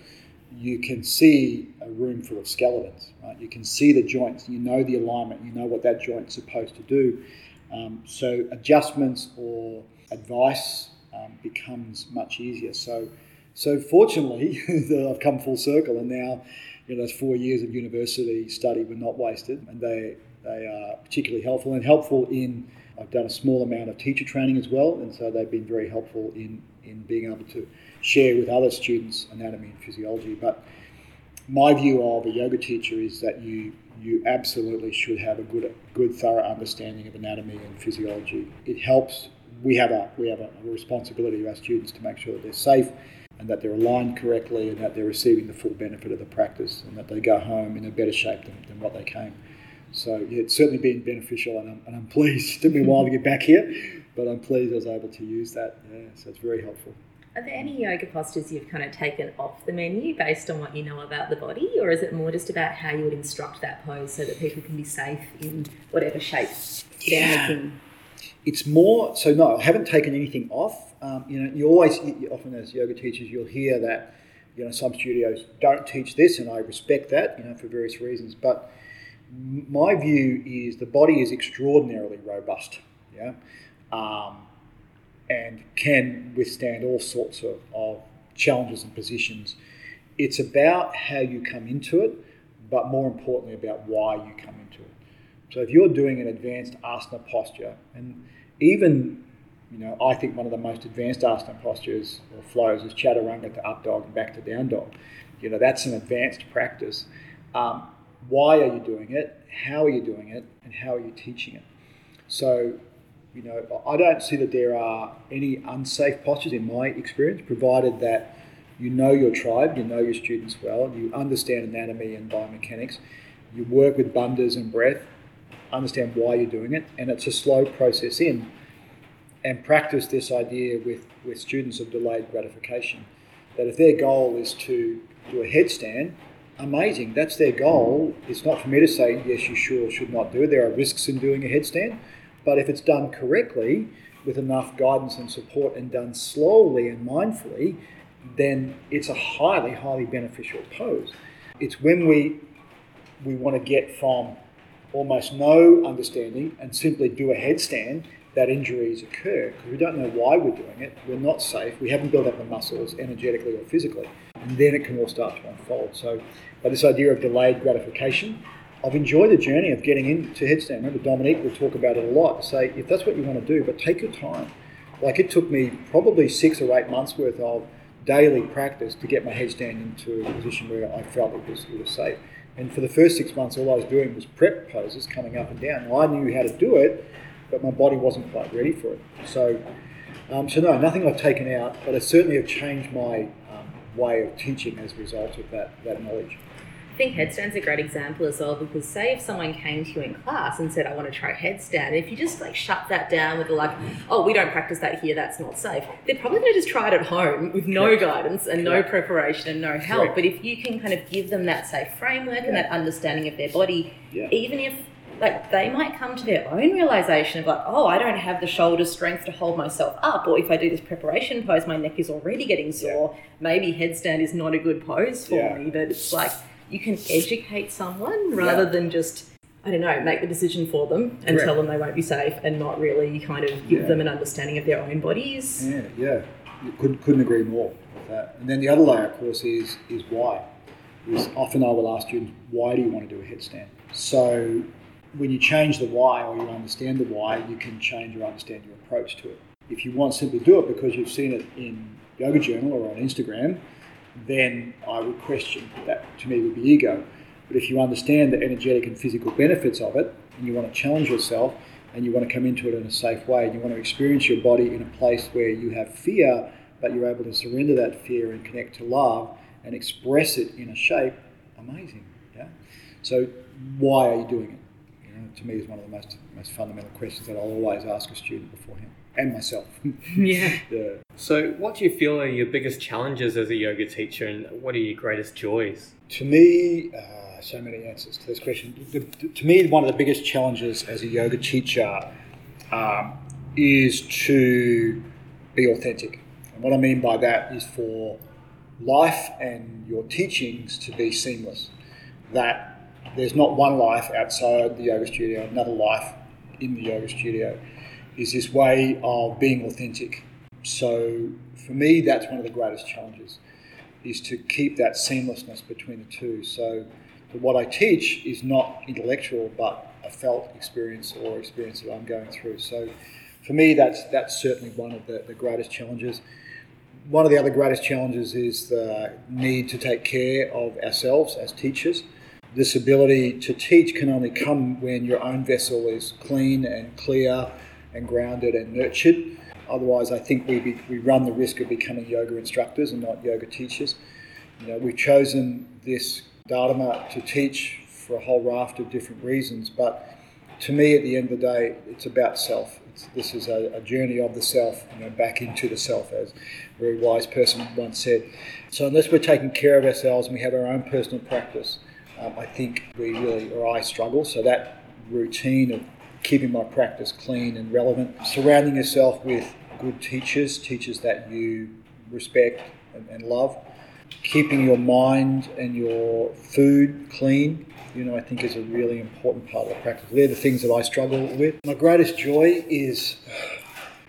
you can see a room full of skeletons, right? You can see the joints, you know the alignment, you know what that joint's supposed to do. Um, so adjustments or advice um, becomes much easier. So, so fortunately, *laughs* I've come full circle, and now, you know, those four years of university study were not wasted, and they they are particularly helpful and helpful in. I've done a small amount of teacher training as well, and so they've been very helpful in in being able to share with other students anatomy and physiology. But my view of a yoga teacher is that you you absolutely should have a good good thorough understanding of anatomy and physiology. It helps. We have a we have a, a responsibility to our students to make sure that they're safe and that they're aligned correctly and that they're receiving the full benefit of the practice and that they go home in a better shape than, than what they came. So yeah, it's certainly been beneficial and I'm, and I'm pleased. It *laughs* took me a while to get back here, but I'm pleased I was able to use that. Yeah, so it's very helpful. Are there any yoga postures you've kind of taken off the menu based on what you know about the body, or is it more just about how you would instruct that pose so that people can be safe in whatever shape they're Yeah. making? It's more so. No, I haven't taken anything off. Um, you know, you always you- often as yoga teachers, you'll hear that you know some studios don't teach this, and I respect that. You know, for various reasons. But my view is the body is extraordinarily robust. Yeah. Um, and can withstand all sorts of, of challenges and positions. It's about how you come into it, but more importantly, about why you come. So if you're doing an advanced asana posture, and even, you know, I think one of the most advanced asana postures or flows is chaturanga to up dog and back to down dog. You know, that's an advanced practice. Um, why are you doing it? How are you doing it? And how are you teaching it? So You know, I don't see that there are any unsafe postures in my experience, provided that you know your tribe, you know your students well, you understand anatomy and biomechanics, you work with bandhas and breath, understand why you're doing it, and it's a slow process in. And practice this idea with, with students of delayed gratification. That if their goal is to do a headstand, amazing, that's their goal. It's not for me to say, yes, you or should not do it. There are risks in doing a headstand. But if it's done correctly, with enough guidance and support, and done slowly and mindfully, then it's a highly, highly beneficial pose. It's when we we want to get from almost no understanding and simply do a headstand that injuries occur because we don't know why we're doing it. We're not safe. We haven't built up the muscles energetically or physically, and then it can all start to unfold. So, but this idea of delayed gratification, I've enjoyed the journey of getting into headstand. Remember, Dominique will talk about it a lot. Say if that's what you want to do, but take your time. Like it took me probably six or eight months worth of daily practice to get my headstand into a position where I felt it was, it was safe. And for the first six months, all I was doing was prep poses coming up and down. I knew how to do it, but my body wasn't quite ready for it. So, um, so no, nothing I've taken out, but I certainly have changed my um, way of teaching as a result of that, that knowledge think headstand's a great example as well because say if someone came to you in class and said, I want to try headstand, if you just like shut that down with the like, oh, we don't practice that here, that's not safe, they're probably going to just try it at home with no Correct. guidance and Correct. no preparation and no help. Correct. But if you can kind of give them that safe framework yeah. and that understanding of their body, yeah. even if like they might come to their own realization of like, oh, I don't have the shoulder strength to hold myself up, or if I do this preparation pose, my neck is already getting sore. Yeah. Maybe headstand is not a good pose for yeah. me. But it's like you can educate someone rather yeah. than just I don't know, make the decision for them and Correct. tell them they won't be safe and not really kind of give yeah. them an understanding of their own bodies. Yeah, yeah. Couldn't, couldn't agree more with that. And then the other layer, of course, is is why. Is often I will ask students, why do you want to do a headstand? So when you change the why or you understand the why, you can change or understand your approach to it. If you want to simply do it because you've seen it in Yoga Journal or on Instagram, then I would question that to me would be ego. But if you understand the energetic and physical benefits of it, and you want to challenge yourself, and you want to come into it in a safe way, and you want to experience your body in a place where you have fear, but you're able to surrender that fear and connect to love and express it in a shape, amazing. Yeah. So why are you doing it? You know, to me, is one of the most most fundamental questions that I'll always ask a student beforehand and myself. *laughs* yeah. yeah. So, what do you feel are your biggest challenges as a yoga teacher, and what are your greatest joys? To me, uh, so many answers to this question. The, the, to me, one of the biggest challenges as a yoga teacher um, is to be authentic. And what I mean by that is for life and your teachings to be seamless. That there's not one life outside the yoga studio, another life in the yoga studio is this way of being authentic. So for me, that's one of the greatest challenges, is to keep that seamlessness between the two. So what I teach is not intellectual, but a felt experience or experience that I'm going through. So for me, that's that's certainly one of the, the greatest challenges. One of the other greatest challenges is the need to take care of ourselves as teachers. This ability to teach can only come when your own vessel is clean and clear and grounded and nurtured. Otherwise, I think we, be, we run the risk of becoming yoga instructors and not yoga teachers. You know, we've chosen this Dharma to teach for a whole raft of different reasons, but to me, at the end of the day, it's about self. It's, this is a, a, journey of the self, you know, back into the self, as a very wise person once said. So, unless we're taking care of ourselves and we have our own personal practice, um, I think we really, or I struggle. So, that routine of keeping my practice clean and relevant, surrounding yourself with good teachers, teachers that you respect and, and love, keeping your mind and your food clean, you know, I think is a really important part of the practice. They're the things that I struggle with. My greatest joy is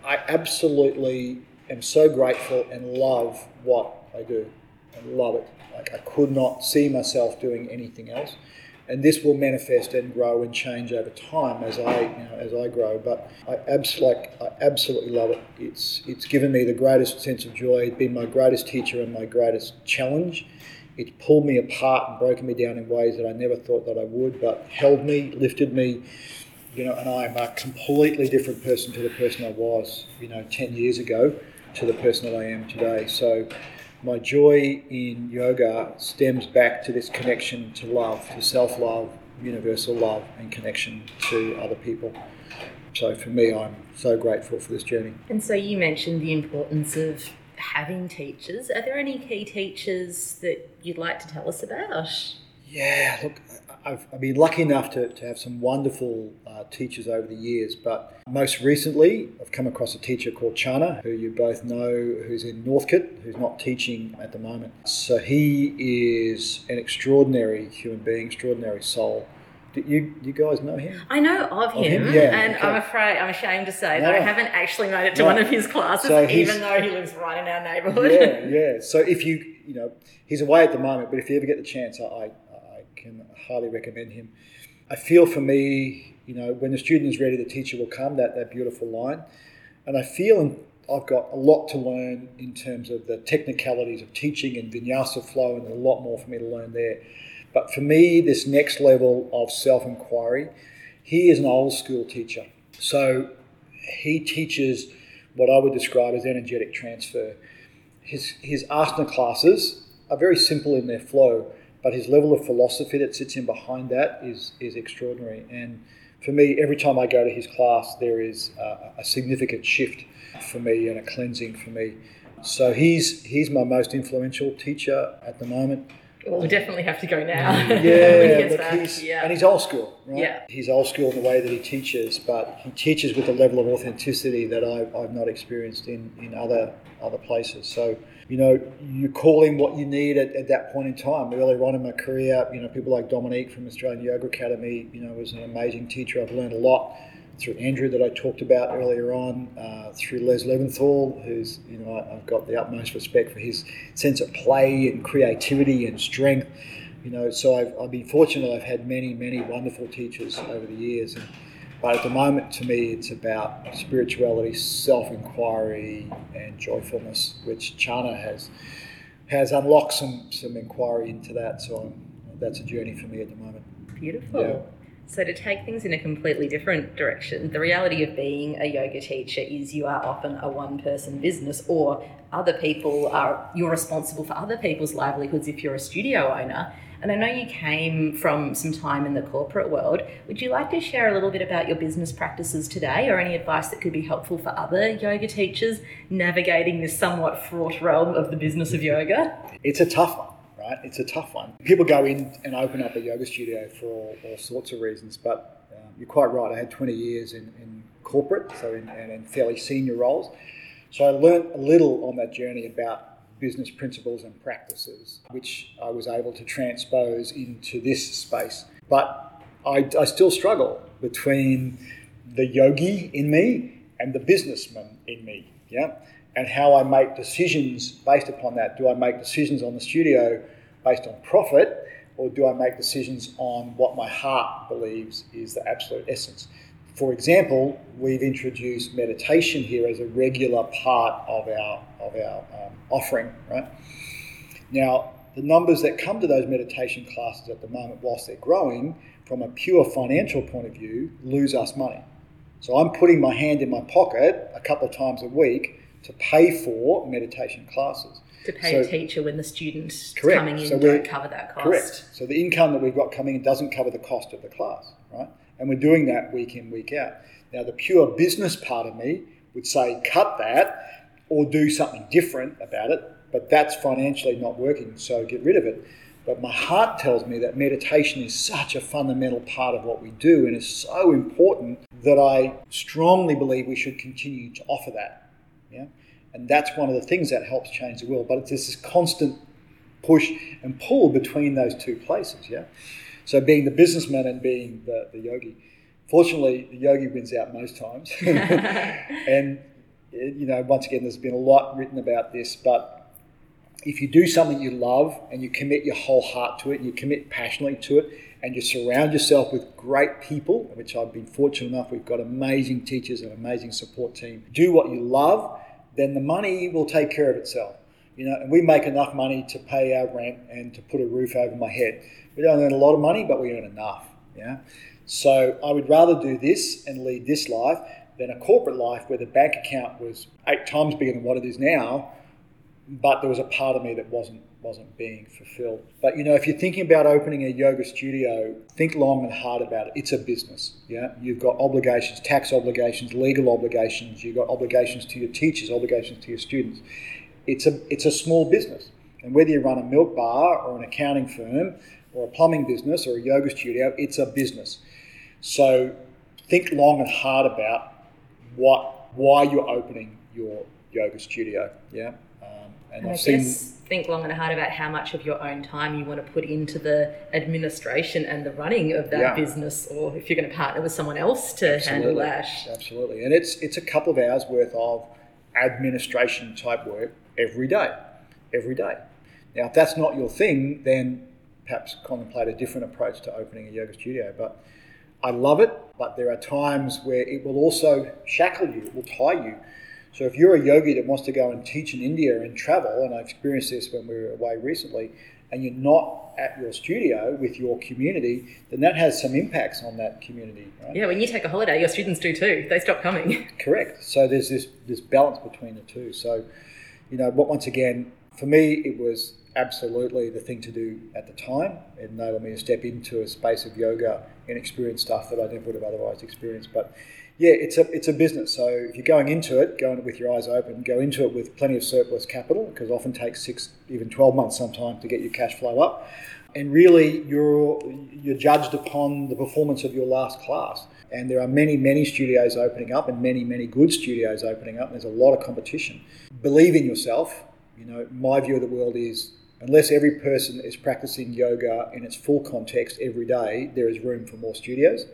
I absolutely am so grateful and love what I do. I love it. Like I could not see myself doing anything else and this will manifest and grow and change over time as I you know, as I grow. But I absolutely I absolutely love it. It's it's given me the greatest sense of joy. It's been my greatest teacher and my greatest challenge. It's pulled me apart and broken me down in ways that I never thought that I would, but held me, lifted me, you know, and I'm a completely different person to the person I was, you know, 10 years ago to the person that I am today. So my joy in yoga stems back to this connection to love, to self love, universal love, and connection to other people. So for me, I'm so grateful for this journey. And so you mentioned the importance of having teachers. Are there any key teachers that you'd like to tell us about? Yeah, look, I've, I've been lucky enough to, to have some wonderful uh, teachers over the years, but most recently I've come across a teacher called Chana, who you both know, who's in Northcote, who's not teaching at the moment. So he is an extraordinary human being, extraordinary soul. Do you, you guys know him? I know of him, him? Yeah, and okay. I'm afraid, I'm ashamed to say that I haven't actually made it to No. one of his classes, So even though he lives right in our neighbourhood. yeah, *laughs* yeah. So if you, you know, he's away at the moment, but if you ever get the chance, I, I can highly recommend him. I feel for me, you know, when the student is ready, the teacher will come. That that beautiful line, and I feel I've got a lot to learn in terms of the technicalities of teaching and vinyasa flow, and a lot more for me to learn there. But for me, this next level of self inquiry, he is an old school teacher. So he teaches what I would describe as energetic transfer. His, his asana classes are very simple in their flow, but his level of philosophy that sits in behind that is, is extraordinary. And for me, every time I go to his class, there is a, a significant shift for me and a cleansing for me. So he's, he's my most influential teacher at the moment. Well, we definitely have to go now. *laughs* he Yeah, gets look, he's, yeah. and he's old school, right? Yeah. He's old school in the way that he teaches, but he teaches with a level of authenticity that I've, I've not experienced in, in other other places. So, you know, you call him what you need at, at that point in time. Earlier on in my career, you know, people like Dominique from Australian Yoga Academy, you know, was an amazing teacher. I've learned a lot through Andrew that I talked about earlier on, uh, through Les Leventhal, who's, you know, I, I've got the utmost respect for his sense of play and creativity and strength. You know, so I've, I've been fortunate. I've had many, many wonderful teachers over the years. And, but at the moment, to me, it's about spirituality, self-inquiry, and joyfulness, which Chana has has unlocked some some inquiry into that. So I'm, that's a journey for me at the moment. Beautiful. Yeah. So, to take things in a completely different direction, the reality of being a yoga teacher is you are often a one person business, or other people are, you're responsible for other people's livelihoods if you're a studio owner. And I know you came from some time in the corporate world. Would you like to share a little bit about your business practices today, or any advice that could be helpful for other yoga teachers navigating this somewhat fraught realm of the business of yoga? It's a tough one, right? It's a tough one. People go in and open up a yoga studio for all, all sorts of reasons, but um, you're quite right. I had 20 years in, in corporate, so in, and in fairly senior roles. So I learnt a little on that journey about business principles and practices, which I was able to transpose into this space. But I, I still struggle between the yogi in me and the businessman in me, yeah, and how I make decisions based upon that. Do I make decisions on the studio based on profit, or do I make decisions on what my heart believes is the absolute essence? For example, we've introduced meditation here as a regular part of our of our um, offering, right? Now, the numbers that come to those meditation classes at the moment, whilst they're growing, from a pure financial point of view, lose us money. So I'm putting my hand in my pocket a couple of times a week to pay for meditation classes. To pay a teacher when the students Correct. coming in So don't cover that cost. Correct. So the income that we've got coming in doesn't cover the cost of the class, right? And we're doing that week in, week out. Now, the pure business part of me would say cut that or do something different about it, but that's financially not working, so get rid of it. But my heart tells me that meditation is such a fundamental part of what we do and is so important that I strongly believe we should continue to offer that. Yeah? And that's one of the things that helps change the world. But it's this constant push and pull between those two places. Yeah. So being the businessman and being the, the yogi. Fortunately, the yogi wins out most times. *laughs* *laughs* and you know, once again, there's been a lot written about this, but if you do something you love and you commit your whole heart to it and you commit passionately to it and you surround yourself with great people, which I've been fortunate enough, we've got amazing teachers and amazing support team. Do what you love, then the money will take care of itself. You know, and we make enough money to pay our rent and to put a roof over my head. We don't earn a lot of money, but we earn enough. Yeah. So I would rather do this and lead this life than a corporate life where the bank account was eight times bigger than what it is now, but there was a part of me that wasn't wasn't being fulfilled. But you know, if you're thinking about opening a yoga studio, think long and hard about it. It's a business. Yeah, you've got obligations, tax obligations, legal obligations. You've got obligations to your teachers, obligations to your students. It's a it's a small business, and whether you run a milk bar or an accounting firm or a plumbing business or a yoga studio, it's a business. So think long and hard about what why you're opening your yoga studio. Yeah. Um, and, and I guess think long and hard about how much of your own time you want to put into the administration and the running of that yeah. business, or if you're going to partner with someone else to Absolutely. handle that. Absolutely, and it's it's a couple of hours worth of administration type work every day, every day. Now, if that's not your thing, then perhaps contemplate a different approach to opening a yoga studio. But I love it, but there are times where it will also shackle you, it will tie you so if you're a yogi that wants to go and teach in India and travel, and I experienced this when we were away recently, and you're not at your studio with your community, then that has some impacts on that community. Right? Yeah, when you take a holiday, your students do too. They stop coming. *laughs* Correct. So there's this this balance between the two. So, you know, but once again, for me, it was absolutely the thing to do at the time. It enabled me to step into a space of yoga and experience stuff that I never would have otherwise experienced. But yeah, it's a it's a business. So if you're going into it, going with your eyes open, go into it with plenty of surplus capital because often takes six, even twelve months sometimes to get your cash flow up. And really, you're you're judged upon the performance of your last class. And there are many, many studios opening up, and many, many good studios opening up. And there's a lot of competition. Believe in yourself. You know, my view of the world is unless every person is practicing yoga in its full context every day, there is room for more studios.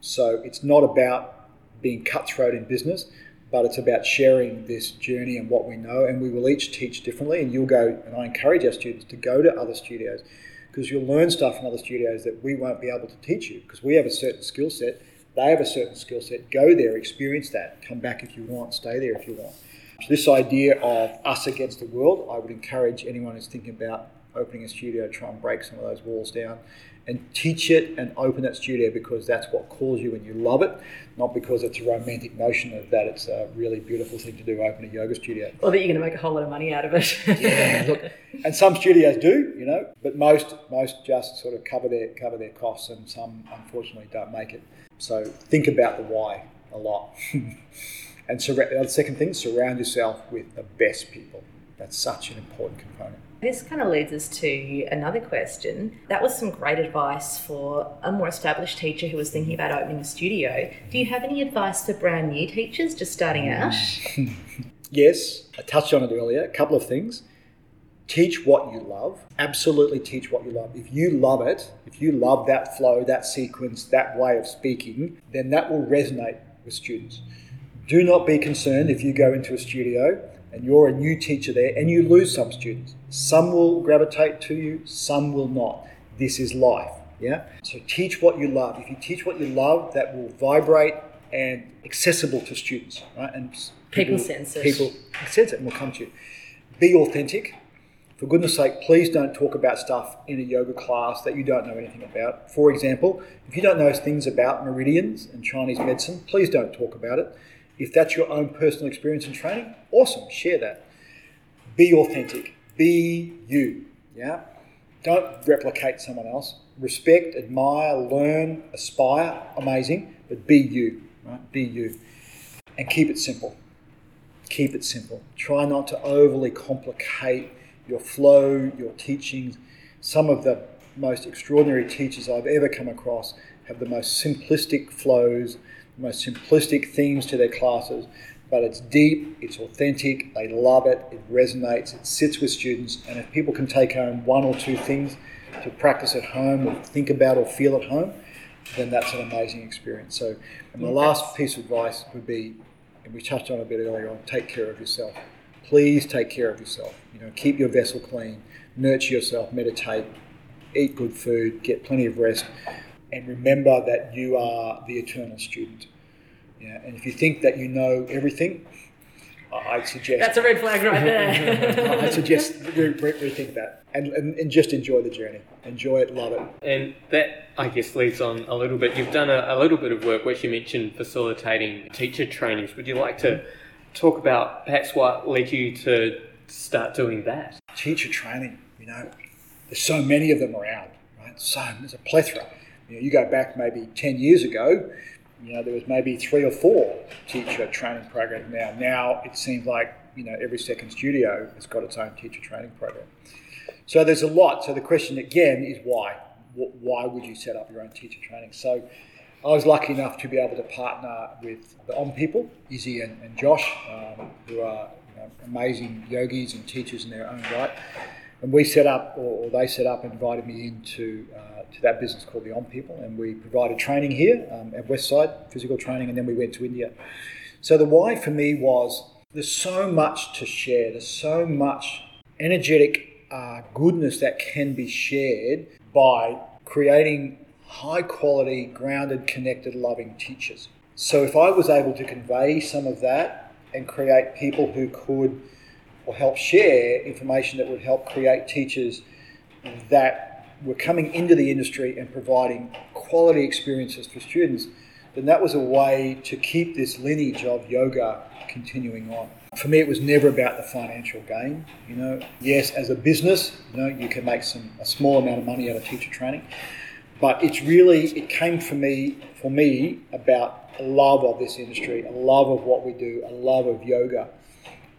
So it's not about being cutthroat in business, but it's about sharing this journey and what we know. And we will each teach differently. And you'll go, and I encourage our students to go to other studios because you'll learn stuff from other studios that we won't be able to teach you because we have a certain skill set. They have a certain skill set. Go there, experience that, come back if you want, stay there if you want. So, this idea of us against the world, I would encourage anyone who's thinking about opening a studio, try and break some of those walls down and teach it and open that studio because that's what calls you and you love it, not because it's a romantic notion of that it's a really beautiful thing to do, open a yoga studio. Or that you're going to make a whole lot of money out of it. yeah, look, and some studios do, you know, but most most just sort of cover their cover their costs, and some unfortunately don't make it. So think about the why a lot. *laughs* and sur- the second thing, surround yourself with the best people. That's such an important component. This kind of leads us to another question. That was some great advice for a more established teacher who was thinking about opening a studio. Do you have any advice for brand new teachers just starting out? *laughs* yes, I touched on it earlier. A couple of things. Teach what you love. Absolutely teach what you love. If you love it, if you love that flow, that sequence, that way of speaking, then that will resonate with students. Do not be concerned if you go into a studio and you're a new teacher there and you lose some students. Some will gravitate to you, some will not. This is life. Yeah. So teach what you love. If you teach what you love, that will vibrate and accessible to students, right? And people, people sense it. People sense it and will come to you. Be authentic. For goodness sake, please don't talk about stuff in a yoga class that you don't know anything about. For example, if you don't know things about meridians and Chinese medicine, please don't talk about it. If that's your own personal experience and training, awesome, share that. Be authentic. Be you. Yeah? Don't replicate someone else. Respect, admire, learn, aspire, amazing, but be you. Right? Be you. And keep it simple. Keep it simple. Try not to overly complicate your flow, your teachings. Some of the most extraordinary teachers I've ever come across have the most simplistic flows most simplistic themes to their classes, but it's deep, it's authentic, they love it, it resonates, it sits with students, and if people can take home one or two things to practice at home or think about or feel at home, then that's an amazing experience. So, my last piece of advice would be, and we touched on a bit earlier on, take care of yourself. Please take care of yourself. You know, keep your vessel clean, nurture yourself, meditate, eat good food, get plenty of rest and remember that you are the eternal student. Yeah, and if you think that you know everything, I- I'd suggest That's a red flag right there. *laughs* I suggest re- re- rethink that and, and, and just enjoy the journey. Enjoy it, love it. And that, I guess, leads on a little bit. You've done a, a little bit of work, which you mentioned facilitating teacher trainings. Would you like to talk about perhaps what led you to start doing that? Teacher training, you know, there's so many of them around, right? So there's a plethora. You know, you go back maybe 10 years ago, you know, there was maybe three or four teacher training programs now. Now it seems like, you know, every second studio has got its own teacher training program. So there's a lot. So the question again is why? Why would you set up your own teacher training? So I was lucky enough to be able to partner with the On people, Izzy and, and Josh, um, who are you know, amazing yogis and teachers in their own right. And we set up, or, or they set up, and invited me into uh, to that business called the On People, and we provided training here um, at Westside, physical training, and then we went to India. So the why for me was there's so much to share. There's so much energetic uh, goodness that can be shared by creating high quality, grounded, connected, loving teachers. So if I was able to convey some of that and create people who could or help share information that would help create teachers that were coming into the industry and providing quality experiences for students, then that was a way to keep this lineage of yoga continuing on. For me, it was never about the financial gain. You know, yes, as a business, you know, you can make some a small amount of money out of teacher training, but it's really it came for me for me about a love of this industry, a love of what we do, a love of yoga,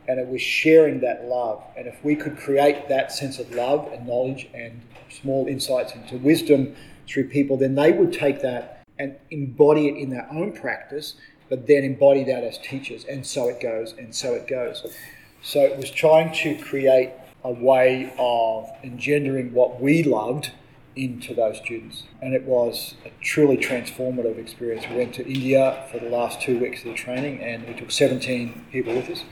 and it was sharing that love. And if we could create that sense of love and knowledge and small insights into wisdom through people, then they would take that and embody it in their own practice, but then embody that as teachers. And so it goes, and so it goes. So it was trying to create a way of engendering what we loved into those students. And it was a truly transformative experience. We went to India for the last two weeks of the training, and we took 17 people with us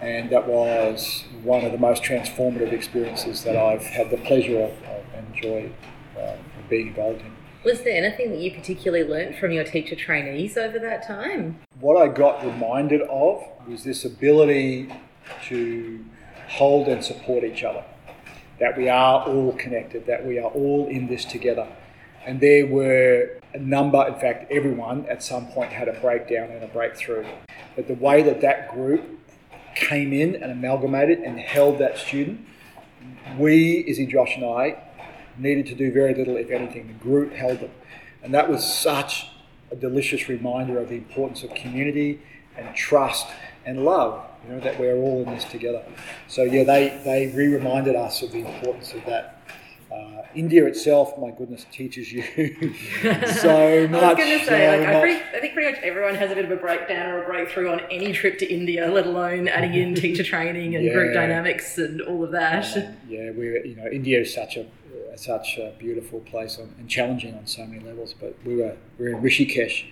and that was one of the most transformative experiences that I've had the pleasure of, and joy uh, of being involved in. Was there anything that you particularly learnt from your teacher trainees over that time? What I got reminded of was this ability to hold and support each other, that we are all connected, that we are all in this together. And there were a number, in fact, everyone at some point had a breakdown and a breakthrough. But the way that that group came in and amalgamated and held that student, we, Izzy, Josh, and I, needed to do very little, if anything. The group held them. And that was such a delicious reminder of the importance of community and trust and love, you know, that we're all in this together. So, yeah, they, they re reminded us of the importance of that. Uh, India itself, my goodness, teaches you *laughs* so much. I was going to say, so like, I, pretty, I think pretty much everyone has a bit of a breakdown or a breakthrough on any trip to India, let alone adding in *laughs* teacher training and group dynamics and all of that. Um, yeah, we're you know India is such a such a beautiful place on, and challenging on so many levels. But we were we were in Rishikesh,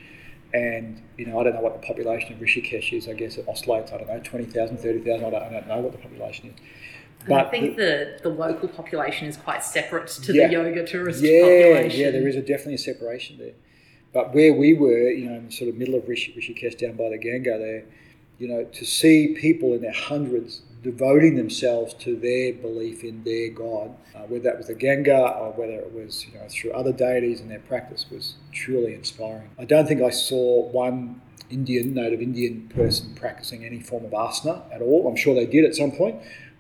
and you know I don't know what the population of Rishikesh is. I guess it oscillates. I don't know 20,000, 30,000. I don't, I don't know what the population is. And I think the, the local population is quite separate to Yeah. the yoga tourist yeah, population. yeah, there is a definitely a separation there. But where we were, you know, in the sort of middle of Rishi, Rishikesh, down by the Ganga, there, you know, to see people in their hundreds devoting themselves to their belief in their God, uh, whether that was the Ganga or whether it was, you know, through other deities and their practice, was truly inspiring. I don't think I saw one Indian, native Indian person practicing any form of asana at all. I'm sure they did at some point.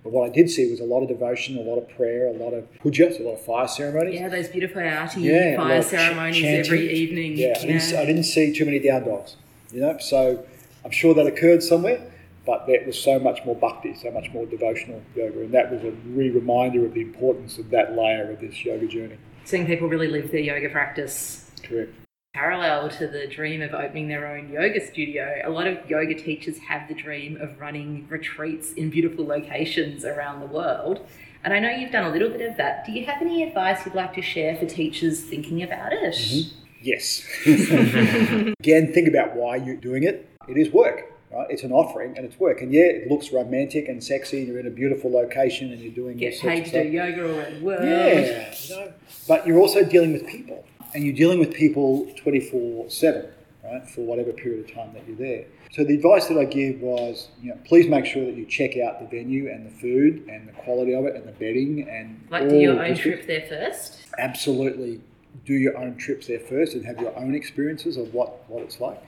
But what I did see was a lot of devotion, a lot of prayer, a lot of pujas, a lot of fire ceremonies. Yeah, those beautiful arati Yeah, fire of ch- ceremonies every evening. Yeah, I didn't, I didn't see too many down dogs, you know. So I'm sure that occurred somewhere, but there was so much more bhakti, so much more devotional yoga, and that was a re reminder of the importance of that layer of this yoga journey. Seeing people really live their yoga practice Correct. Parallel to the dream of opening their own yoga studio, a lot of yoga teachers have the dream of running retreats in beautiful locations around the world. And I know you've done a little bit of that. Do you have any advice you'd like to share for teachers thinking about it? Mm-hmm. Yes. *laughs* Again, think about why you're doing it. It is work, right? It's an offering and it's work. And yeah, it looks romantic and sexy. You're in a beautiful location and you're doing Get paid to do yoga around the world. Yeah, you know, but you're also dealing with people, and you're dealing with people 24 7. right, for whatever period of time that you're there. So the advice that I give was, you know, please make sure that you check out the venue and the food and the quality of it and the bedding and Like, do your own trip there first? absolutely do your own trips there first and have your own experiences of what, what it's like.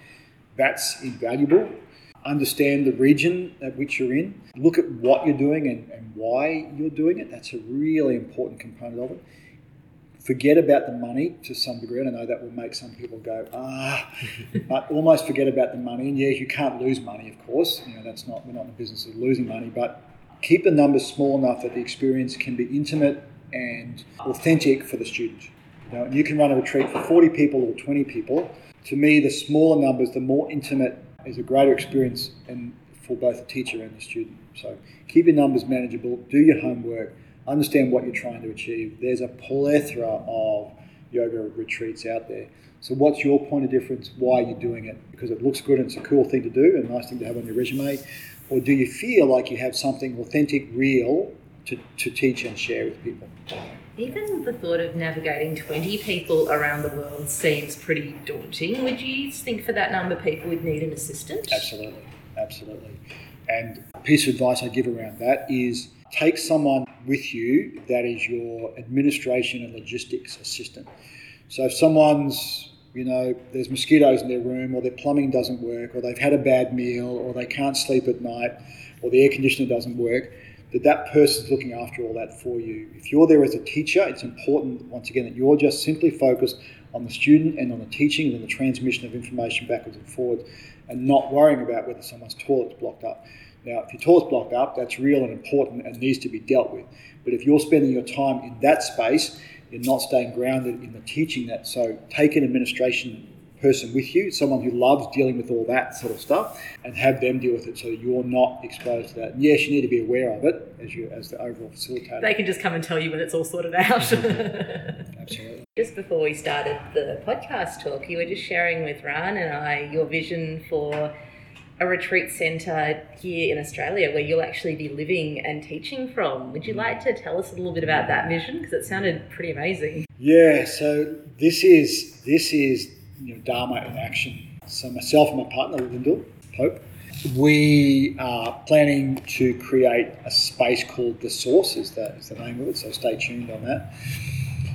That's invaluable. Understand the region at which you're in. Look at what you're doing and, and why you're doing it. That's a really important component of it. Forget about the money to some degree. And I know that will make some people go, ah, *laughs* but almost forget about the money. And yes, you can't lose money, of course. You know, that's not, we're not in the business of losing money, but keep the numbers small enough that the experience can be intimate and authentic for the student. You know, and you can run a retreat for 40 people or 20 people. To me, the smaller numbers, the more intimate is a greater experience and for both the teacher and the student. So keep your numbers manageable, do your homework, understand what you're trying to achieve. There's a plethora of yoga retreats out there. So what's your point of difference? Why are you doing it? Because it looks good and it's a cool thing to do and a nice thing to have on your resume? Or do you feel like you have something authentic, real to, to teach and share with people? Even the thought of navigating 20 people around the world seems pretty daunting. Would you think for that number of people would need an assistant? Absolutely, absolutely. And a piece of advice I give around that is take someone with you that is your administration and logistics assistant. So if someone's, you know, there's mosquitoes in their room, or their plumbing doesn't work, or they've had a bad meal, or they can't sleep at night, or the air conditioner doesn't work, that that person's looking after all that for you. If you're there as a teacher, it's important, once again, that you're just simply focused on the student and on the teaching and the transmission of information backwards and forwards and not worrying about whether someone's toilet's blocked up. Now, if your toilet's blocked up, that's real and important and needs to be dealt with. But if you're spending your time in that space, you're not staying grounded in the teaching that. So take an administration person with you, someone who loves dealing with all that sort of stuff, and have them deal with it so you're not exposed to that. And yes, you need to be aware of it as you as the overall facilitator. They can just come and tell you when it's all sorted out. *laughs* Absolutely. just before we started the podcast talk, you were just sharing with Ryan and I your vision for a retreat centre here in Australia where you'll actually be living and teaching from. Would you like to tell us a little bit about that vision? Because it sounded pretty amazing. Yeah, so this is this is you know, Dharma in action. So myself and my partner, Lyndall Pope, we are planning to create a space called the Source. Is that is the name of it? So stay tuned on that.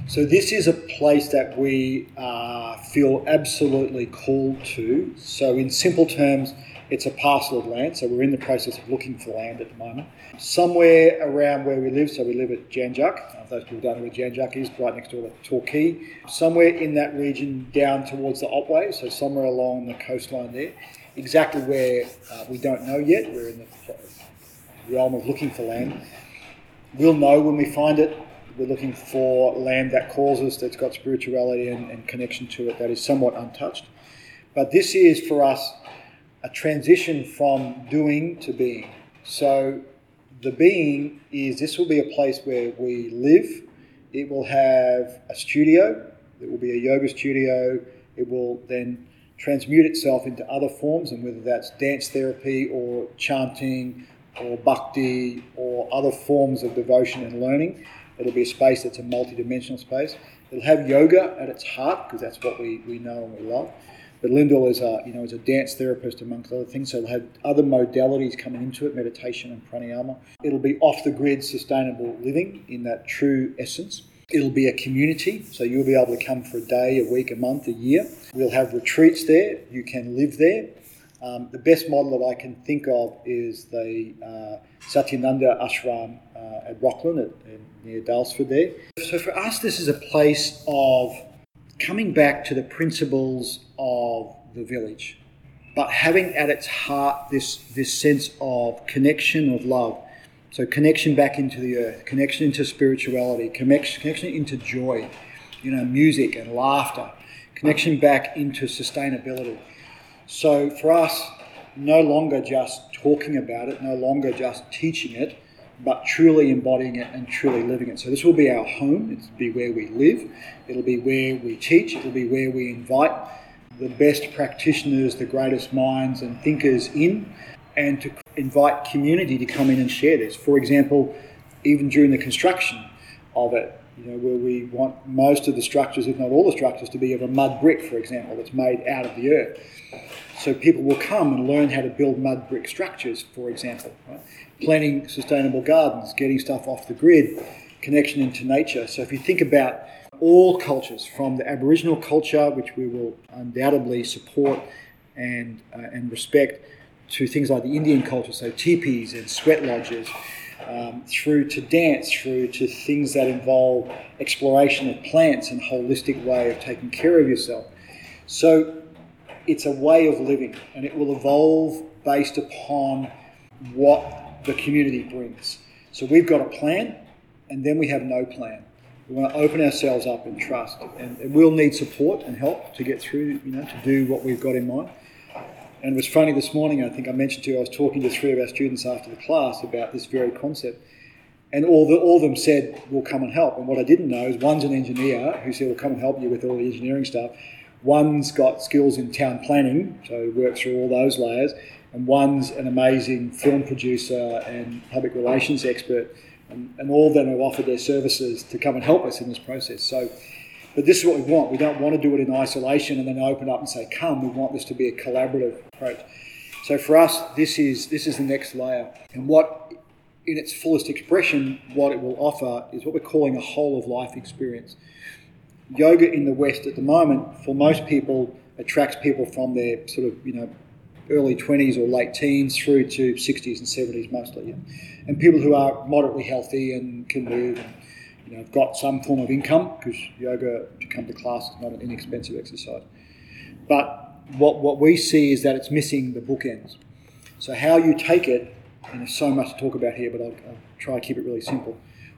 So this is a place that we uh, feel absolutely called to. So in simple terms, it's a parcel of land. So we're in the process of looking for land at the moment. Somewhere around where we live, so we live at Jan Juc. If those people don't know where Jan Juc is, right next door to Torquay. Somewhere in that region down towards the Otway, so somewhere along the coastline there. Exactly where uh, we don't know yet. We're in the realm of looking for land. We'll know when we find it. We're looking for land that calls us, that's got spirituality and, and connection to it, that is somewhat untouched. But this is for us a transition from doing to being. So the being is this will be a place where we live. It will have a studio. It will be a yoga studio. It will then transmute itself into other forms, and whether that's dance therapy or chanting or bhakti or other forms of devotion and learning. It'll be a space that's a multi-dimensional space. It'll have yoga at its heart because that's what we, we know and we love. But Lyndall is a you know is a dance therapist amongst other things, so it'll have other modalities coming into it, meditation and pranayama. It'll be off the grid, sustainable living in that true essence. It'll be a community, so you'll be able to come for a day, a week, a month, a year. We'll have retreats there. You can live there. Um, the best model that I can think of is the uh, Satyananda Ashram uh, at Rocklyn, at, at, near Daylesford there. So for us, this is a place of coming back to the principles of the village, but having at its heart this, this sense of connection, of love. So connection back into the earth, connection into spirituality, connection, connection into joy, you know, music and laughter, connection back into sustainability. So for us, no longer just talking about it, no longer just teaching it, but truly embodying it and truly living it. So this will be our home. It'll be where we live. It'll be where we teach. It'll be where we invite the best practitioners, the greatest minds and thinkers in, and to invite community to come in and share this. For example, even during the construction of it, You know, where we want most of the structures, if not all the structures, to be of a mud brick, for example, that's made out of the earth. So people will come and learn how to build mud brick structures, for example. Right? Planting sustainable gardens, getting stuff off the grid, connection into nature. So if you think about all cultures, from the Aboriginal culture, which we will undoubtedly support and, uh, and respect, to things like the Indian culture, so teepees and sweat lodges, um, through to dance, through to things that involve exploration of plants and holistic way of taking care of yourself. So it's a way of living and it will evolve based upon what the community brings. So we've got a plan and then we have no plan. We want to open ourselves up and trust, and, and we'll need support and help to get through, you know, to do what we've got in mind. And it was funny this morning, I think I mentioned to you, I was talking to three of our students after the class about this very concept. And all, the, all of them said, we'll come and help. And what I didn't know is one's an engineer who said, we'll come and help you with all the engineering stuff. One's got skills in town planning, so he works through all those layers. And one's an amazing film producer and public relations expert. And, and all of them have offered their services to come and help us in this process. So but this is what we want. We don't want to do it in isolation and then open up and say, come. We want this to be a collaborative approach. So for us, this is this is the next layer. And what in its fullest expression, what it will offer is what we're calling a whole of life experience. Yoga in the West at the moment, for most people, attracts people from their sort of, you know, early 20s or late teens through to 60s and 70s mostly. Yeah. And people who are moderately healthy and can move and you know, have got some form of income because yoga to come to class is not an inexpensive exercise. But what, what we see is that it's missing the bookends. So how you take it, and there's so much to talk about here, but I'll, I'll try to keep it really simple.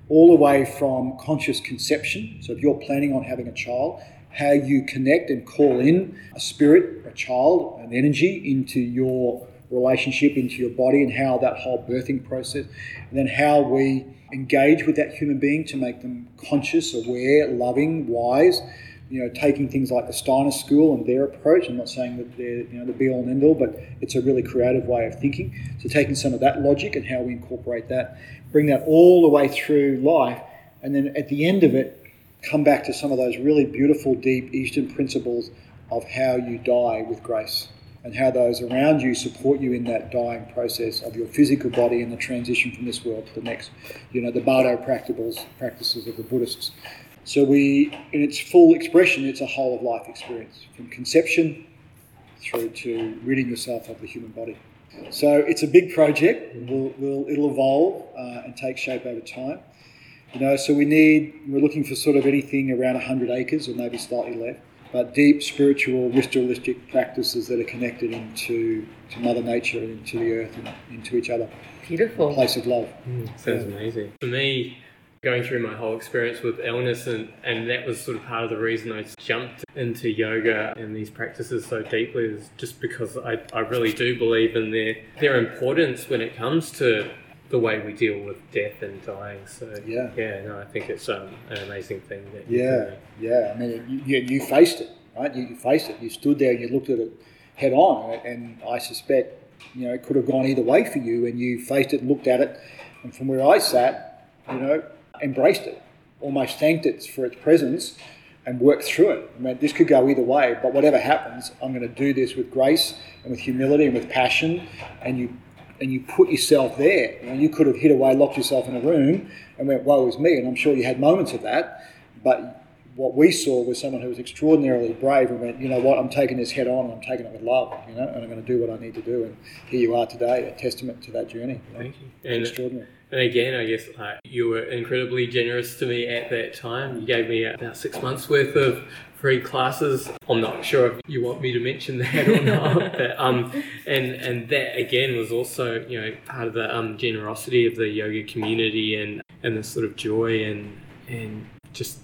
All the way from conscious conception. So if you're planning on having a child, how you connect and call in a spirit, a child, an energy into your relationship, into your body, and how that whole birthing process, and then how we engage with that human being to make them conscious, aware, loving, wise. You know, taking things like the Steiner School and their approach. I'm not saying that they're you know the be all and end all, but it's a really creative way of thinking. So taking some of that logic and how we incorporate that, bring that all the way through life, and then at the end of it, come back to some of those really beautiful, deep Eastern principles of how you die with grace and how those around you support you in that dying process of your physical body and the transition from this world to the next. You know, the Bardo practices, practices of the Buddhists. So we, in its full expression, it's a whole of life experience from conception through to ridding yourself of the human body. So it's a big project. We'll, we'll, it'll evolve uh, and take shape over time. You know, so we need, we're looking for sort of anything around 100 acres or maybe slightly less but deep spiritual, ritualistic practices that are connected into to Mother Nature and into the earth and into each other. Beautiful. A place of love. Mm, sounds yeah. amazing. For me, going through my whole experience with illness and, and that was sort of part of the reason I jumped into yoga and these practices so deeply is just because I, I really do believe in their their importance when it comes to the way we deal with death and dying. So yeah, yeah, no, I think it's um, an amazing thing. That yeah, yeah. I mean, you, you faced it, right? You, you faced it. You stood there and you looked at it head on, and I suspect you know it could have gone either way for you, and you faced it, looked at it, and from where I sat, you know, embraced it, almost thanked it for its presence. And worked through it. I mean, this could go either way, but whatever happens, I'm going to do this with grace and with humility and with passion. And you and you put yourself there. You, know, you could have hid away, locked yourself in a room, and went, "Woe is me!" And I'm sure you had moments of that. But what we saw was someone who was extraordinarily brave and went, "You know what? I'm taking this head on, and I'm taking it with love. You know, and I'm going to do what I need to do." And here you are today, a testament to that journey. You know? Thank you. And uh, extraordinary. And again, I guess like, you were incredibly generous to me at that time. You gave me about six months worth of free classes. I'm not sure if you want me to mention *laughs* that or not. *laughs* but, um, and and that again was also you know part of the um, generosity of the yoga community and and the sort of joy and and just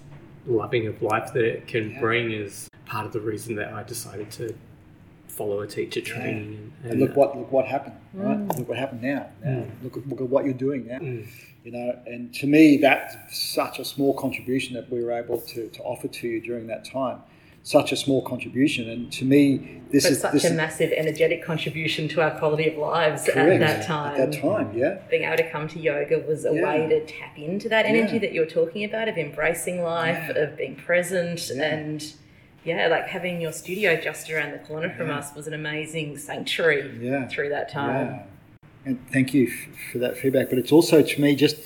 loving of life that it can yeah. bring is part of the reason that I decided to follow a teacher training. Yeah. And, and, and, look uh, what look what happened, right? Mm. Look what happened now. now. Mm. Look, at, look at what you're doing now. Mm. You know, and to me, that's such a small contribution that we were able to, to offer to you during that time. such a small contribution. And to me, this but is such this a is massive energetic contribution to our quality of lives correct. at that time. At that time, yeah. Being able to come to yoga was a Yeah. way to tap into that energy Yeah. that you're talking about of embracing life, Yeah. of being present, Yeah. and yeah, like having your studio just around the corner from Yeah. us was an amazing sanctuary Yeah. through that time. Yeah. And thank you f- for that feedback. But it's also to me just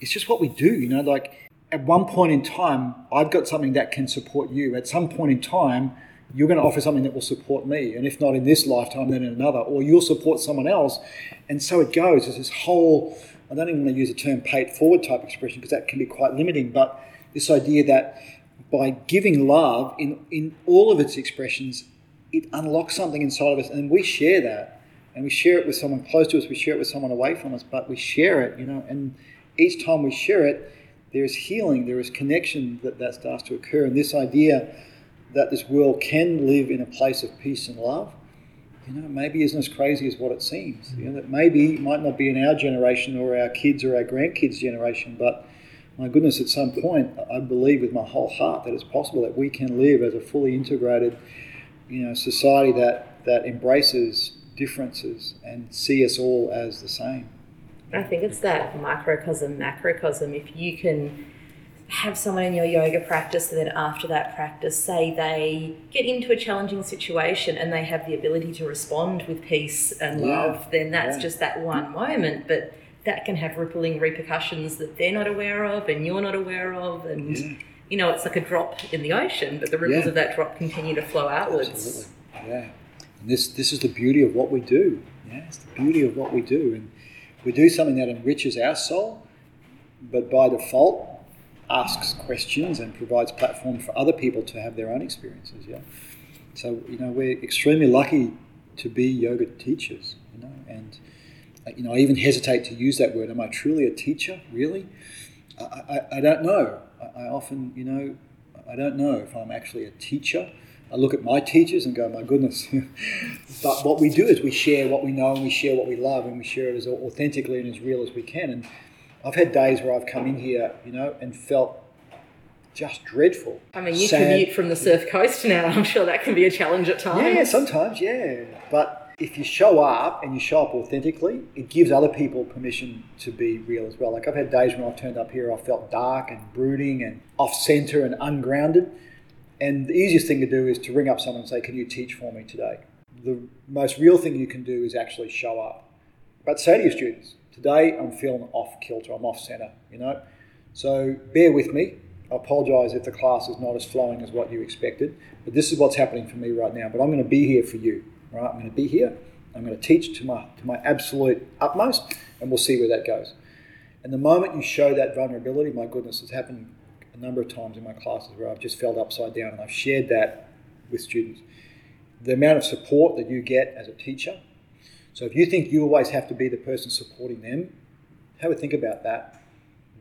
it's just what we do. You know, like at one point in time, I've got something that can support you. At some point in time, you're going to offer something that will support me, and if not in this lifetime, then in another, or you'll support someone else, and so it goes. There's this whole. I don't even want to use the term "pay it forward" type expression because that can be quite limiting. But this idea that by giving love in in all of its expressions, it unlocks something inside of us, and we share that, and we share it with someone close to us. We share it with someone away from us, but we share it, you know. And each time we share it, there is healing, there is connection that that starts to occur, and this idea that this world can live in a place of peace and love, you know, maybe isn't as crazy as what it seems. You know, that maybe might not be in our generation or our kids or our grandkids' generation, but my goodness, at some point, I believe with my whole heart that it's possible that we can live as a fully integrated, you know, society that that embraces differences and see us all as the same. I think it's that microcosm, macrocosm. If you can have someone in your yoga practice, and then after that practice, say they get into a challenging situation and they have the ability to respond with peace and Yeah. love, then that's Yeah. just that one moment. But that can have rippling repercussions that they're not aware of and you're not aware of. And, Yeah. you know, it's like a drop in the ocean, but the ripples Yeah. of that drop continue to flow outwards. Absolutely. Yeah. And this this is the beauty of what we do. Yeah, it's the beauty of what we do. And we do something that enriches our soul, but by default asks questions and provides platform for other people to have their own experiences. Yeah. So, you know, we're extremely lucky to be yoga teachers, you know, and uh, you know, I even hesitate to use that word. Am I truly a teacher? Really? I, I, I don't know. I, I often, you know, I don't know if I'm actually a teacher. I look at my teachers and go, my goodness. *laughs* but what we do is we share what we know and we share what we love and we share it as authentically and as real as we can. And I've had days where I've come in here, you know, and felt just dreadful. I mean, you sad. commute from the surf coast now. *laughs* I'm sure that can be a challenge at times. Yeah, sometimes, yeah. But if you show up and you show up authentically, it gives other people permission to be real as well. Like I've had days when I've turned up here, I felt dark and brooding and off center and ungrounded. And the easiest thing to do is to ring up someone and say, Can you teach for me today? The most real thing you can do is actually show up. But say to your students, Today I'm feeling off kilter, I'm off center, you know? So bear with me. I apologise if the class is not as flowing as what you expected, but this is what's happening for me right now. But I'm going to be here for you, right? I'm going to be here. I'm going to teach to my to my absolute utmost, and we'll see where that goes. And the moment you show that vulnerability, my goodness, it's happened a number of times in my classes where I've just felt upside down, and I've shared that with students. The amount of support that you get as a teacher. So if you think you always have to be the person supporting them, have a think about that.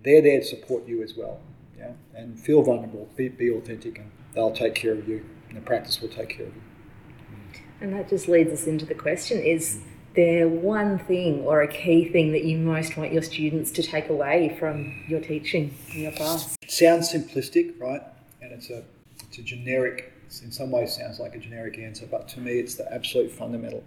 They're there to support you as well. Yeah, and feel vulnerable, be, be authentic, and they'll take care of you. And the practice will take care of you. And that just leads us into the question is there one thing or a key thing that you most want your students to take away from your teaching in your class? Sounds simplistic, right? And it's a it's a generic. In some ways, sounds like a generic answer, but to me, it's the absolute fundamental.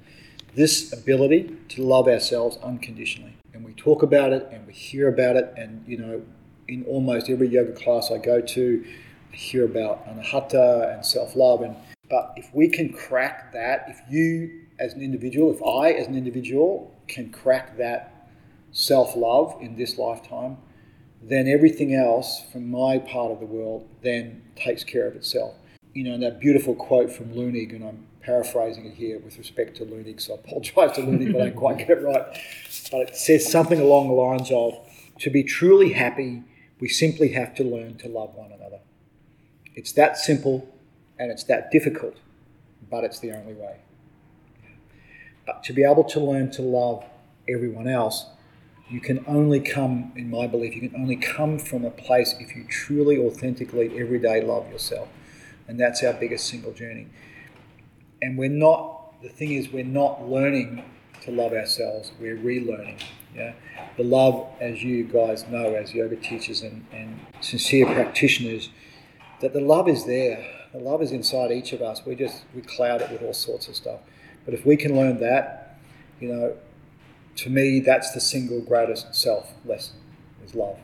This ability to love ourselves unconditionally, and we talk about it, and we hear about it, and you know, in almost every yoga class I go to, I hear about anahata and self-love, and but if we can crack that, if you as an individual, if I as an individual can crack that self-love in this lifetime, then everything else from my part of the world then takes care of itself. You know, and that beautiful quote from Leunig, and I'm paraphrasing it here with respect to Leunig, so I apologise to Leunig, but I don't quite get it right. But it says something along the lines of, to be truly happy, we simply have to learn to love one another. It's that simple and it's that difficult, but it's the only way. But to be able to learn to love everyone else, you can only come, in my belief, you can only come from a place if you truly, authentically, every day love yourself. And that's our biggest single journey. And we're not, the thing is, we're not learning to love ourselves, we're relearning. Yeah? The love, as you guys know, as yoga teachers and, and sincere practitioners, that the love is there. The love is inside each of us. We just we cloud it with all sorts of stuff. But if we can learn that, you know, to me, that's the single greatest self lesson is love.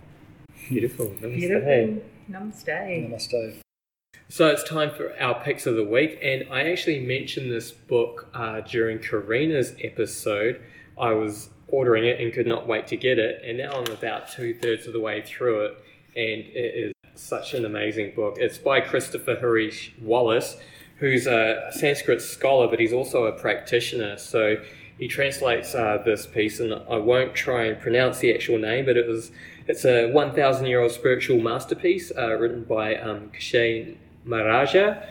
Beautiful. Namaste. Beautiful. Namaste. Namaste. So it's time for our picks of the week, and I actually mentioned this book uh, during Karina's episode. I was ordering it and could not wait to get it, and now I'm about two thirds of the way through it, and it is such an amazing book. It's by Christopher Hareesh Wallis, who's a Sanskrit scholar, but he's also a practitioner. So he translates uh, this piece, and I won't try and pronounce the actual name, but it was it's a 1,000 year old spiritual masterpiece uh, written by um, Kshay Maharaja,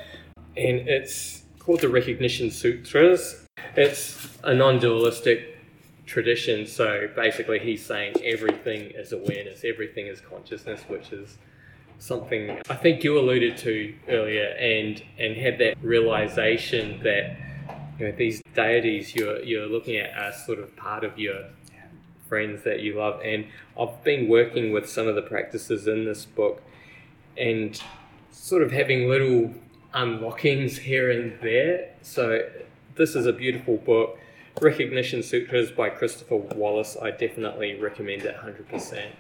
and it's called the Recognition Sutras. It's a non dualistic tradition, so basically, he's saying everything is awareness, everything is consciousness, which is something I think you alluded to earlier, and and had that realization that you know these deities you're you're looking at are sort of part of your friends that you love. And I've been working with some of the practices in this book, and sort of having little unlockings here and there. So this is a beautiful book. Recognition Sutras by Christopher Wallis. I definitely recommend it 100%.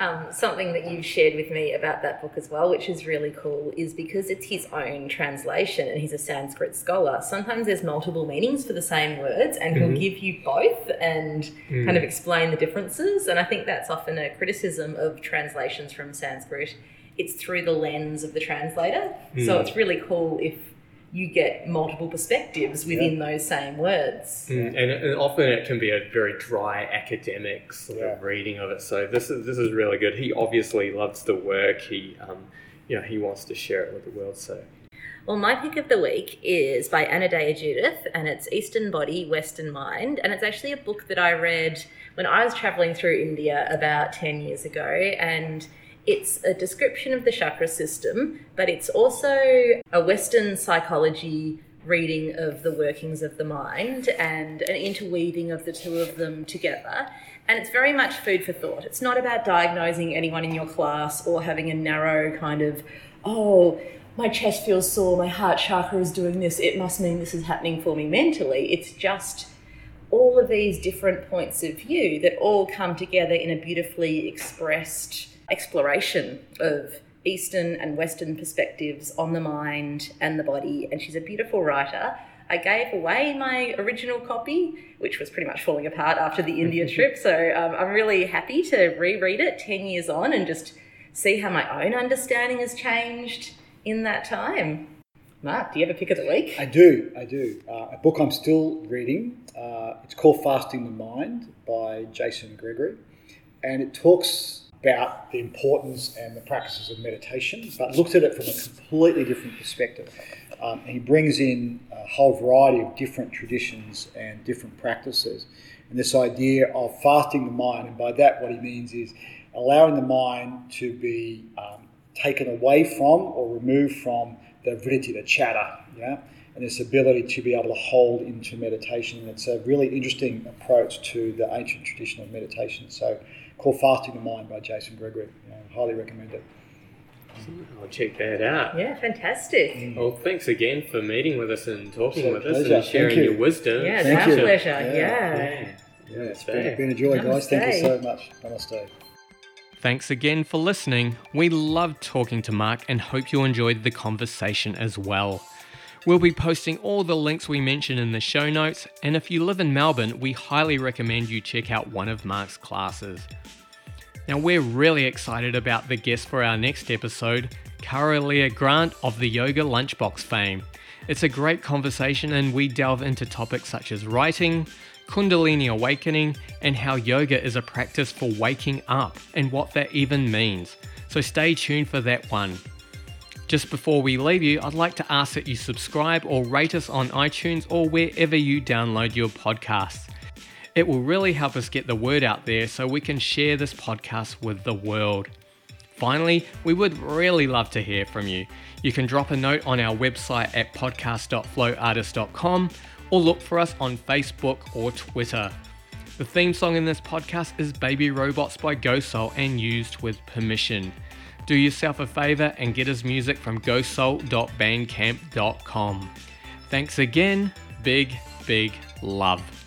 Um, something that you've shared with me about that book as well, which is really cool, is because it's his own translation and he's a Sanskrit scholar. Sometimes there's multiple meanings for the same words, and he'll Mhm. give you both and Mm. kind of explain the differences. And I think that's often a criticism of translations from Sanskrit. It's through the lens of the translator. So Mm. it's really cool if you get multiple perspectives within those same words. Mm, and, and often it can be a very dry academic sort of reading of it. So this is this is really good. He obviously loves the work. He um, you know he wants to share it with the world. So Well, my pick of the week is by Anodea Judith, and it's Eastern Body, Western Mind. And it's actually a book that I read when I was traveling through India about 10 years ago. And it's a description of the chakra system, but it's also a Western psychology reading of the workings of the mind and an interweaving of the two of them together. And it's very much food for thought. It's not about diagnosing anyone in your class or having a narrow kind of, oh, my chest feels sore, my heart chakra is doing this, it must mean this is happening for me mentally. It's just all of these different points of view that all come together in a beautifully expressed exploration of Eastern and Western perspectives on the mind and the body. And she's a beautiful writer. I gave away my original copy, which was pretty much falling apart after the India *laughs* trip. So um, I'm really happy to reread it 10 years on and just see how my own understanding has changed in that time. Mark, do you have a pick of the week? I do, I do. Uh, a book I'm still reading. Uh, it's called Fasting the Mind by Jason Gregory, and it talks about the importance and the practices of meditation, but looks at it from a completely different perspective. Um, he brings in a whole variety of different traditions and different practices, and this idea of fasting the mind. And by that, what he means is allowing the mind to be um, taken away from or removed from the vritti, the chatter, yeah, and this ability to be able to hold into meditation. And it's a really interesting approach to the ancient tradition of meditation. So, called Fasting the Mind by Jason Gregory. You know, highly recommend it. I'll check that out. Yeah, fantastic. Mm. Well, thanks again for meeting with us and talking It's a with us pleasure. and sharing Thank you. your wisdom. Yeah, it's Thank our you. pleasure. Yeah. Yeah. Yeah. Yeah, it's Namaste. been, been a joy, guys. Thank you so much. Namaste. Thanks again for listening. We loved talking to Mark and hope you enjoyed the conversation as well. We'll be posting all the links we mentioned in the show notes, and if you live in Melbourne, we highly recommend you check out one of Mark's classes. Now, we're really excited about the guest for our next episode, Kara-Leah Grant of the Yoga Lunchbox fame. It's a great conversation, and we delve into topics such as writing, Kundalini awakening, and how yoga is a practice for waking up and what that even means. So stay tuned for that one. Just before we leave you, I'd like to ask that you subscribe or rate us on iTunes or wherever you download your podcasts. It will really help us get the word out there so we can share this podcast with the world. Finally, we would really love to hear from you. You can drop a note on our website at podcast.flowartist.com or look for us on Facebook or Twitter. The theme song in this podcast is Baby Robots by GoSoul and used with permission. Do yourself a favor and get his music from gosoul.bandcamp.com. Thanks again. Big, big love.